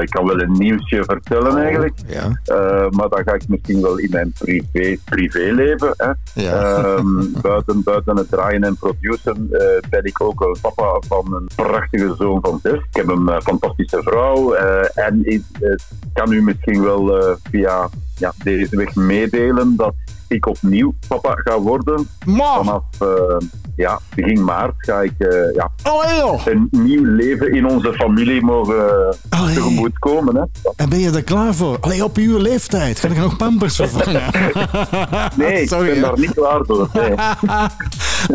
Oh, eh, ik kan wel een nieuwsje vertellen eigenlijk. Ja. Eh, maar dan ga ik misschien wel in mijn privé, privéleven. Hè. Ja. Ehm, buiten, buiten het draaien en produceren eh, ben ik ook papa van een prachtige zoon van zes. Ik heb een fantastische vrouw. en ik kan u misschien wel via ja, deze weg meedelen dat ik opnieuw papa ga worden. Vanaf eh, ja, begin maart ga ik eh, ja, een nieuw leven in onze familie mogen uh, tegemoet komen. Hè. En ben je er klaar voor? Allee, op uw leeftijd. Ga ik nog pampers vervangen? Nee, ik Sorry, ben hè. daar niet klaar voor. Nee.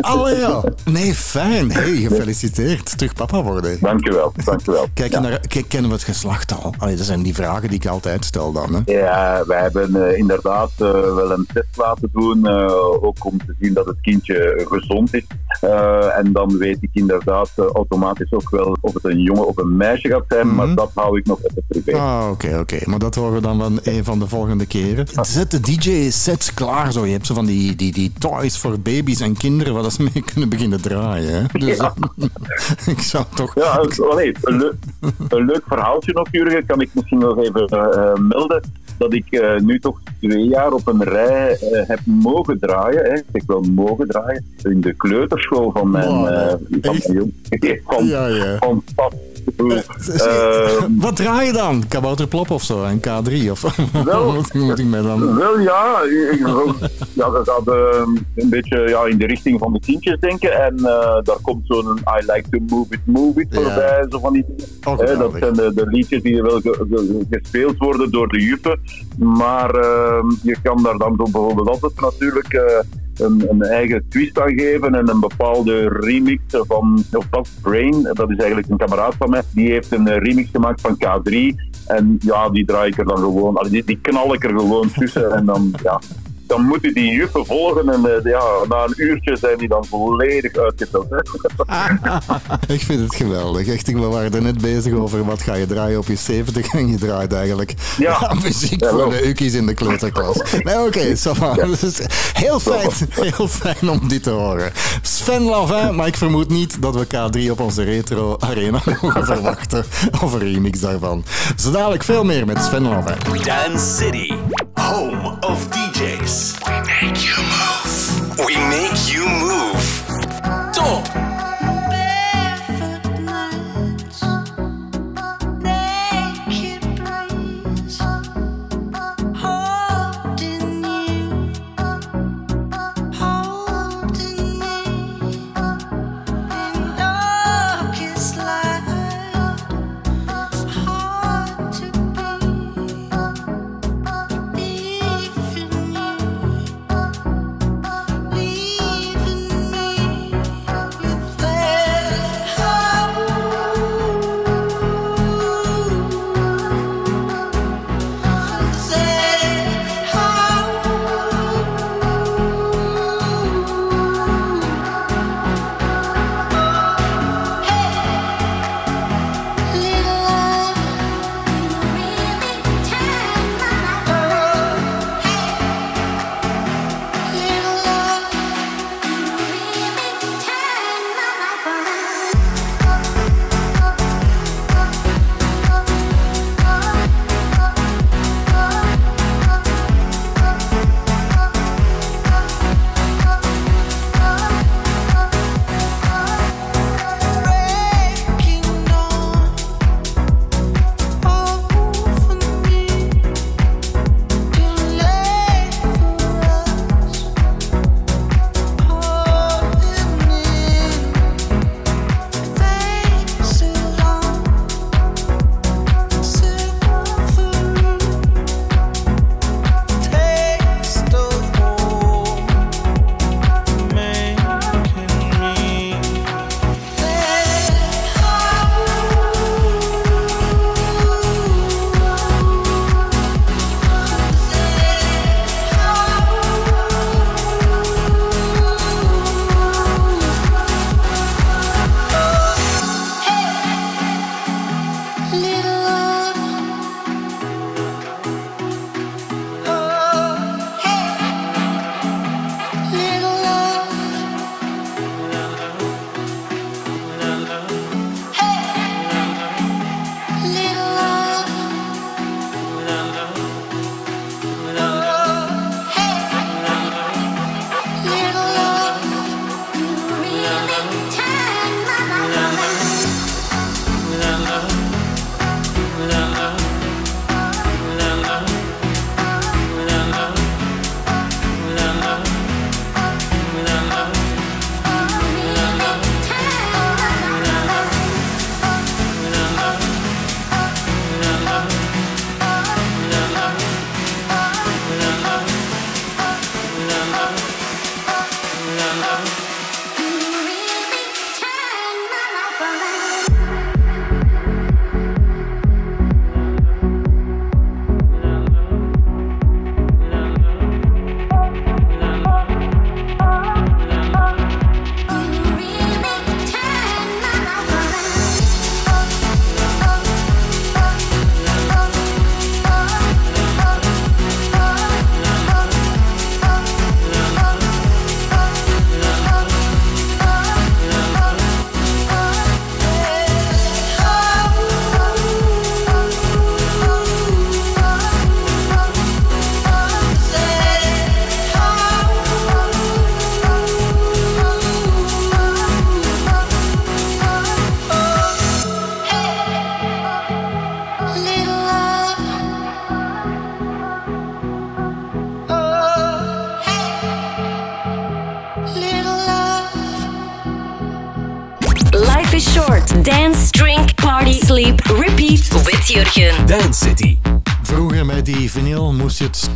Allee. Nee, fijn. Hey, gefeliciteerd. Terug papa worden. Dankjewel, dankjewel. Kijk, naar, kijk, kennen we het geslacht al? Allee, dat zijn die vragen die ik altijd stel dan. Hè? Ja, wij hebben eh, inderdaad eh, wel een test laten doen, eh, ook om te zien dat het kindje gezond is. Eh, en dan weet ik inderdaad eh, automatisch ook wel of het een jongen of een meisje gaat zijn, maar dat hou ik nog even privé. Ah, oké, oké. Maar dat horen we dan van een van de volgende keren. Zet de DJ-sets klaar zo. Je hebt zo van die, die, die toys voor baby's en kinderen waar ze mee kunnen beginnen draaien. Hè? Dus, Ja. ik zou toch... Ja, allee, een, leuk, een leuk verhaaltje nog, Jurgen, kan ik misschien nog even melden. Dat ik eh, nu toch twee jaar op een rij eh, heb mogen draaien. Hè. Ik zeg wel mogen draaien. In de kleuterschool van mijn, Wow, eh, van mijn jong. Van, Ja, ja. Eh, Wat draai je dan? Kabouterplop of zo? En K3? Of Wel- wat moet ik mij dan... Wel ja, ik, ja dat gaat eh, een beetje ja, in de richting van de kindjes denken. En eh, daar komt zo'n I like to move it, move it voorbij. Zo van die, dat zijn de, de liedjes die wel ge- ge- gespeeld worden door de juffen. Maar eh, je kan daar dan bijvoorbeeld altijd natuurlijk eh, een, een eigen twist aan geven. En een bepaalde remix van, of dat Brain, dat is eigenlijk een kameraad van mij, die heeft een eh, remix gemaakt van K3. En ja, die draai ik er dan gewoon, die, die knal ik er gewoon tussen. En dan, ja, dan moeten die juffen volgen. En eh, ja, na een uurtje zijn die dan volledig uitgeteld. hè. Ik vind het geweldig. Echt, we waren er net bezig over wat ga je draaien op je 70 en je draait eigenlijk Ja. muziek Ja, voor de ukkies in de kleuterklas. Nee, oké, va. Dus heel fijn, heel fijn om dit te horen. Sven Lavin, maar ik vermoed niet dat we K3 op onze retro arena mogen verwachten. Of een remix daarvan. Zo dadelijk veel meer met Sven Lavin. Dance City, home of DJs. We make you move. We make you move. Top.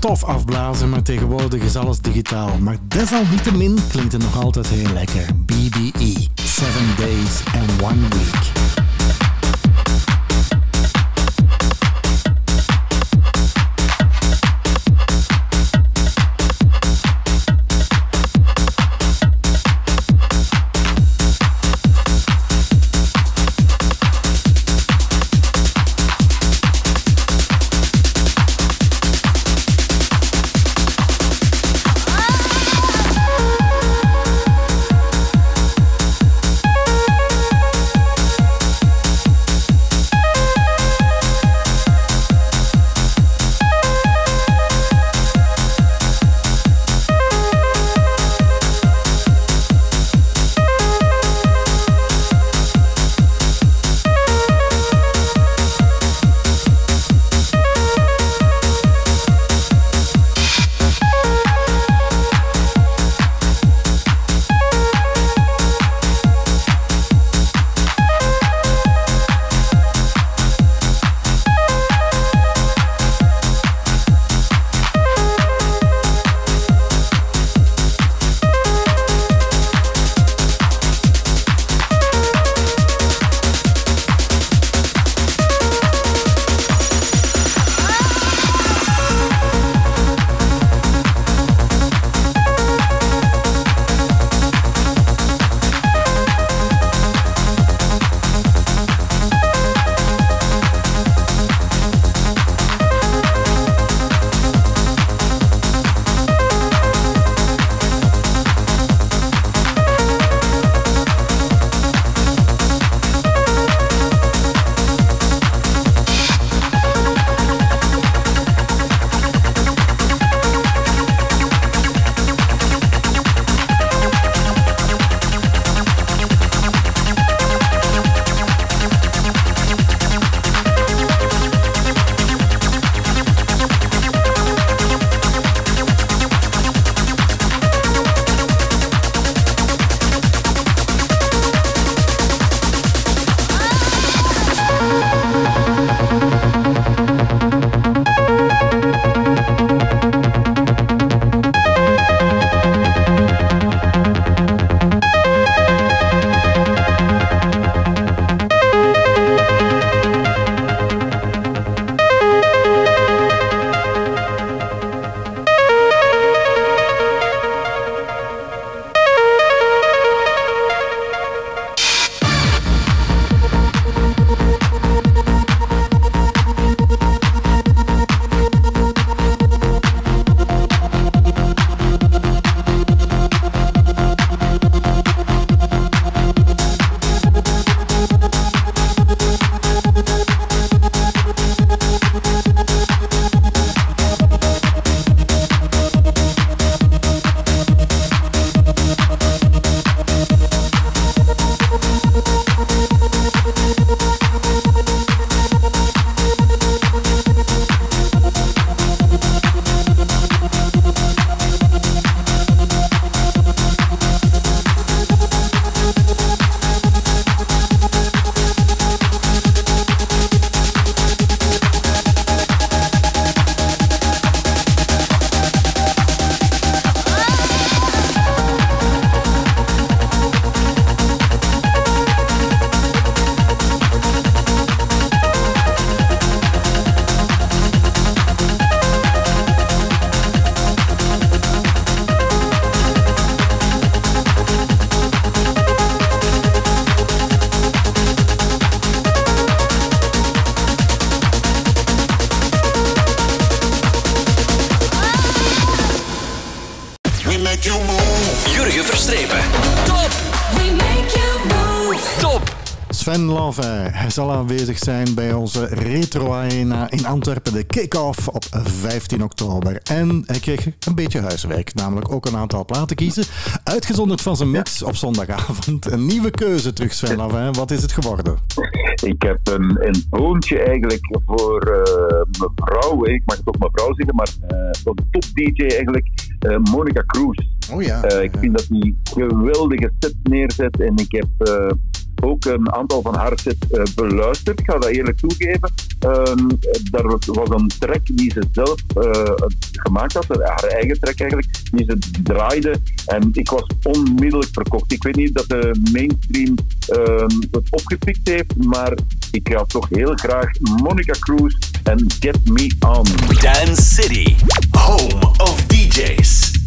Stof afblazen, maar tegenwoordig is alles digitaal. Maar desalniettemin klinkt het nog altijd heel lekker. BBE, 7 Days and One Week. Sven Love, hij zal aanwezig zijn bij onze Retro Arena in Antwerpen, de kick-off op 15 oktober. En hij kreeg een beetje huiswerk, namelijk ook een aantal platen kiezen. Uitgezonderd van zijn mix op zondagavond. Een nieuwe keuze terug, Sven Love. Wat is het geworden? Ik heb een, een boontje eigenlijk voor eh, mevrouw, ik mag het toch mevrouw zeggen, maar eh voor de top DJ eigenlijk, eh, Monica Cruz. Oh ja. Ik vind dat die geweldige set neerzet en ik heb ook een aantal van haar sets eh, beluisterd. Ik ga dat eerlijk toegeven. Ehm, daar was was een track die ze zelf eh, gemaakt had, haar eigen track eigenlijk, die ze draaide. En ik was onmiddellijk verkocht. Ik weet niet dat de mainstream ehm, het opgepikt heeft, maar ik ga toch heel graag Monica Cruz en Get Me On. Dance City, home of DJs.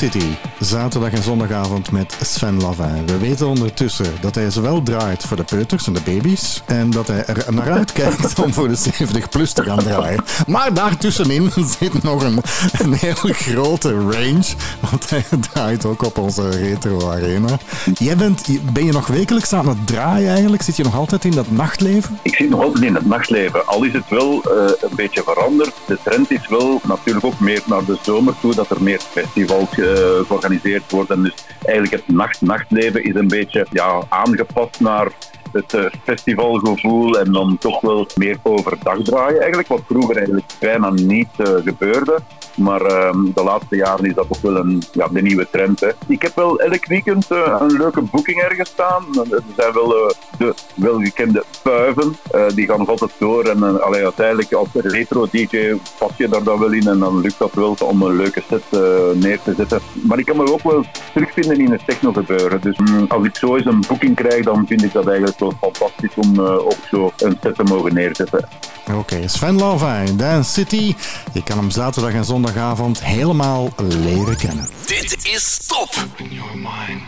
City, zaterdag en zondagavond met Sven Lavin. We weten ondertussen dat hij zowel draait voor de peuters en de baby's en dat hij er naar uitkijkt om voor de 70 plus te gaan draaien. Maar daartussenin zit nog een, een heel grote range, want hij draait ook op onze retro arena. Jij bent, ben je nog wekelijks aan het draaien eigenlijk? Zit je nog altijd in dat nachtleven? Ik zit nog altijd in het nachtleven, al is het wel eh, een beetje veranderd. De trend is wel natuurlijk ook meer naar de zomer toe, dat er meer festivals eh, georganiseerd worden. Dus eigenlijk het nacht-nachtleven is een beetje ja, aangepast naar het eh, festivalgevoel en dan toch wel meer overdag draaien eigenlijk, wat vroeger eigenlijk bijna niet gebeurde. Maar ehm, de laatste jaren is dat toch wel een, ja, de nieuwe trend. Hè. Ik heb wel elk weekend eh, een leuke boeking ergens staan. Er zijn wel eh, de welgekende puiven. Eh, die gaan altijd door. En uh, allee, uiteindelijk als retro-dj pas je daar dan wel in. En dan lukt dat wel om een leuke set neer te zetten. Maar ik kan me ook wel terugvinden in het techno gebeuren. Dus mm, als ik zo eens een boeking krijg, dan vind ik dat eigenlijk wel fantastisch om ook zo een set te mogen neerzetten. Oké, Sven Lanvin, Dance City. Je kan hem zaterdag en zondagavond helemaal leren kennen. Dit is top! Open your mind.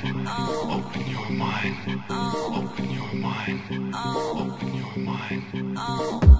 Open your mind. Open your mind. Open your mind.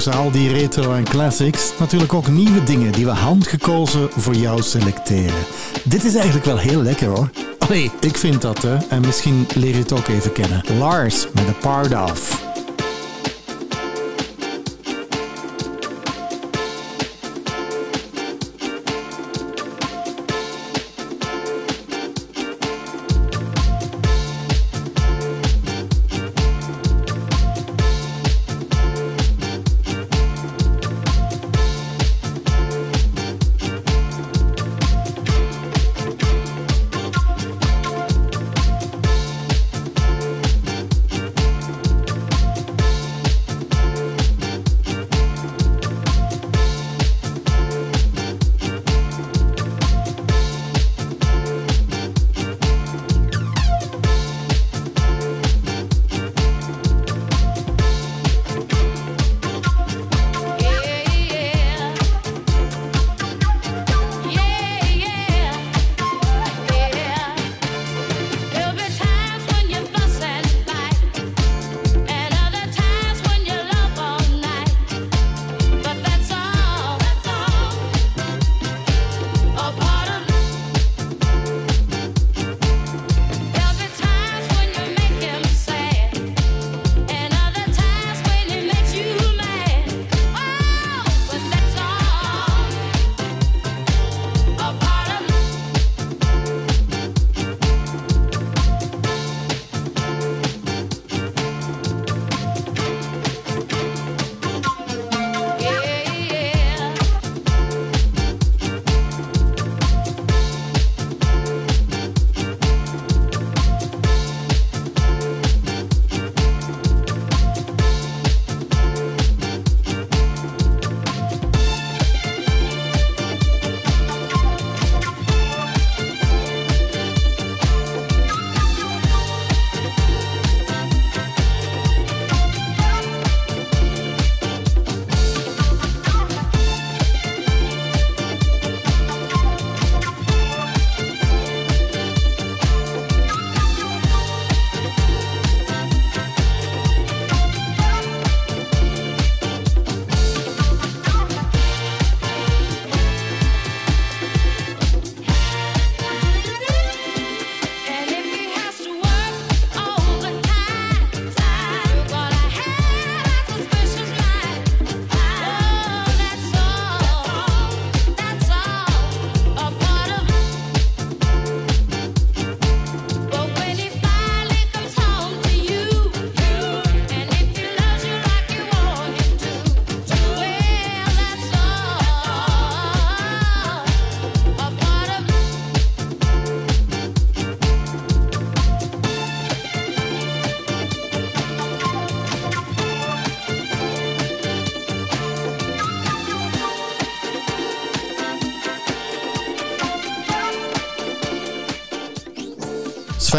Tussen al die retro en classics natuurlijk ook nieuwe dingen die we handgekozen voor jou selecteren. Dit is eigenlijk wel heel lekker hoor. Allee, ik vind dat hè. En misschien leer je het ook even kennen. Lars met A Part Of.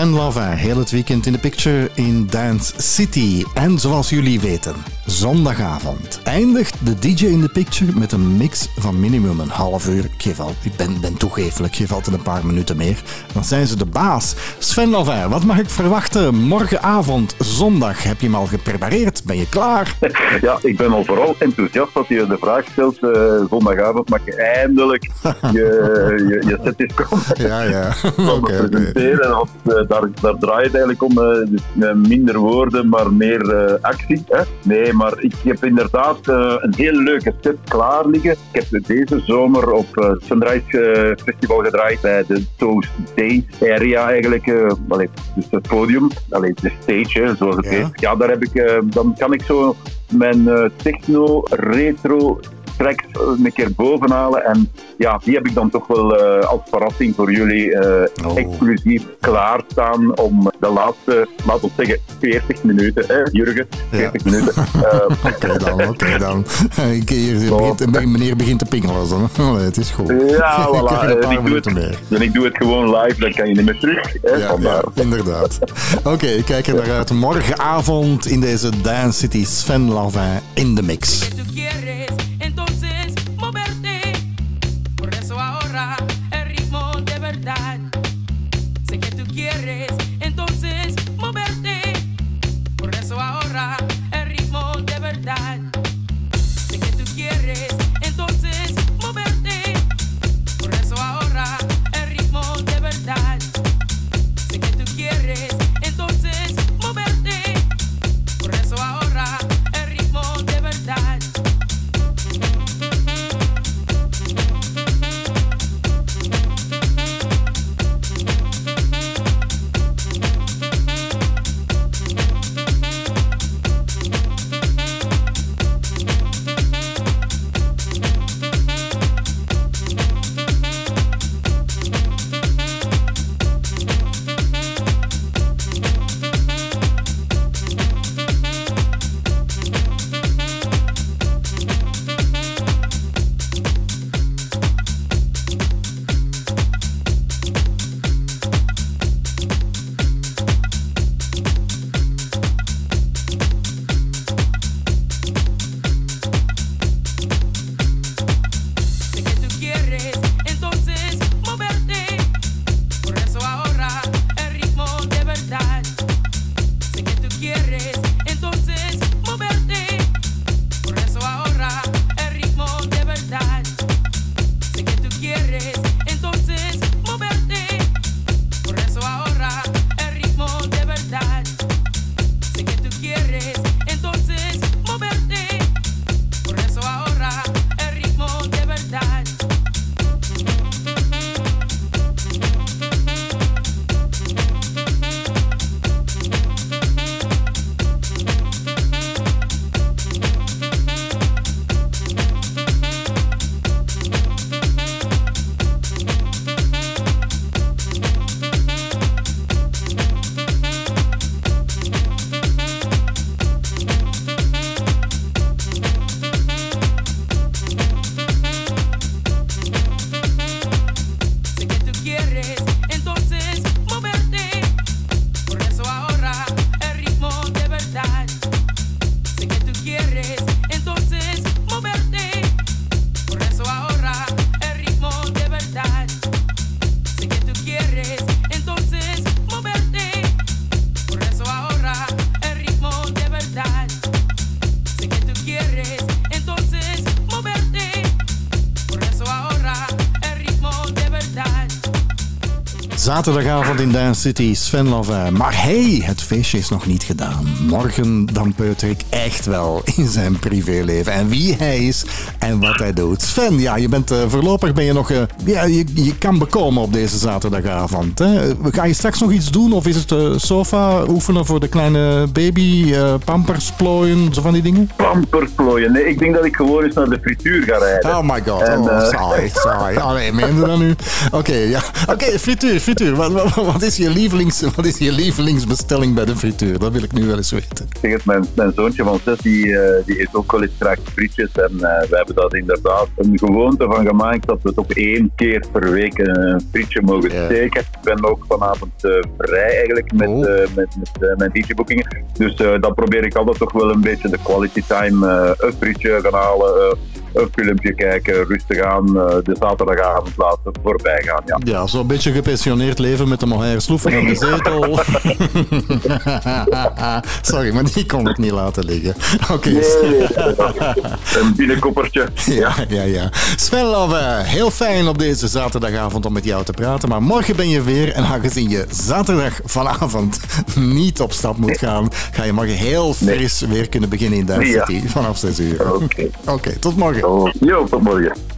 Sven Lavin, heel het weekend in de picture in Dance City. En zoals jullie weten, zondagavond eindigt de DJ in de picture met een mix van minimum een half uur. Ik, geef al, ik ben, ben toegeeflijk, geef altijd een paar minuten meer. Dan zijn ze de baas. Sven Lavin, wat mag ik verwachten morgenavond, zondag? Heb je hem al geprepareerd? Ben je klaar? Ja, ik ben al vooral enthousiast dat je de vraag stelt. eh, zondagavond mag je eindelijk je, je, je set is komen Ja, ja. Oké, oké. presenteren. Want, eh, daar, daar draait het eigenlijk om. eh, dus, minder woorden, maar meer actie. Hè? Nee, maar ik heb inderdaad eh, een heel leuke set klaar liggen. Ik heb deze zomer op eh, Sunrise eh, Festival gedraaid bij de Toast Days area eigenlijk. allee, dus het podium, allee, de stage, hè, zoals het Ja. heet. Ja, daar heb ik, dan kan ik zo mijn techno, retro tracks eh, een keer bovenhalen. En ja, die heb ik dan toch wel eh, als verrassing voor jullie eh, Oh. exclusief klaarstaan om de laatste, laten we zeggen, 40 minuten, hè, Jurgen, 40 minuten. eh, Oké dan, oké dan. Ik, hier begint, meneer begint te pingelen. Allee, het is goed. ja, Ik voilà. ik, doe het, meer. en ik doe het gewoon live, dan kan je niet meer terug. Hè, Ja, ja, inderdaad. Oké, ik kijk er naar uit. Morgenavond in deze Dance City Sven Lavin in de mix. Zaterdagavond in Dance City, Sven Lavin. Maar hey, het feestje is nog niet gedaan. Morgen dan peuter ik echt wel in zijn privéleven. En wie hij is en wat hij doet. Sven, ja, je bent eh, voorlopig ben je nog... eh, ja, je, je kan bekomen op deze zaterdagavond. Hè? Ga je straks nog iets doen? Of is het eh, sofa oefenen voor de kleine baby? pampers plooien, zo van die dingen? Pampers plooien. Nee, ik denk dat ik gewoon eens naar de frituur ga rijden. Oh my god, En, oh, sorry, sorry. Nee, meen je dat nu? Oké, ja. Oké, frituur, frituur. Wat, wat, wat is je lievelings, wat is je lievelingsbestelling bij de frituur? Dat wil ik nu wel eens weten. Ik zeg het, mijn, mijn zoontje van zes, die, eh, die eet ook wel eens graag frietjes. En eh, we hebben dat inderdaad een gewoonte van gemaakt dat we toch één keer per week een frietje mogen steken. Ik ben ook vanavond eh, vrij eigenlijk met, Oh. met, met mijn DJ-boekingen. Dus dan probeer ik altijd toch wel een beetje de quality time een frietje gaan halen. Een filmpje kijken, rustig aan, eh, de zaterdagavond laten voorbij gaan. Ja. Ja, zo'n beetje gepensioneerd leven met de mohair sloeven in de zetel. Sorry, maar die kon ik niet laten liggen. Oké. Een binnenkoppertje. Ja, ja, ja. Sven Love, heel fijn op deze zaterdagavond om met jou te praten. Maar morgen ben je weer. En aangezien je zaterdag vanavond niet op stap moet gaan, ga je morgen heel fris weer kunnen beginnen in Ja. City vanaf 6 uur. Oké. Oké, tot morgen. Jo, tot morgen.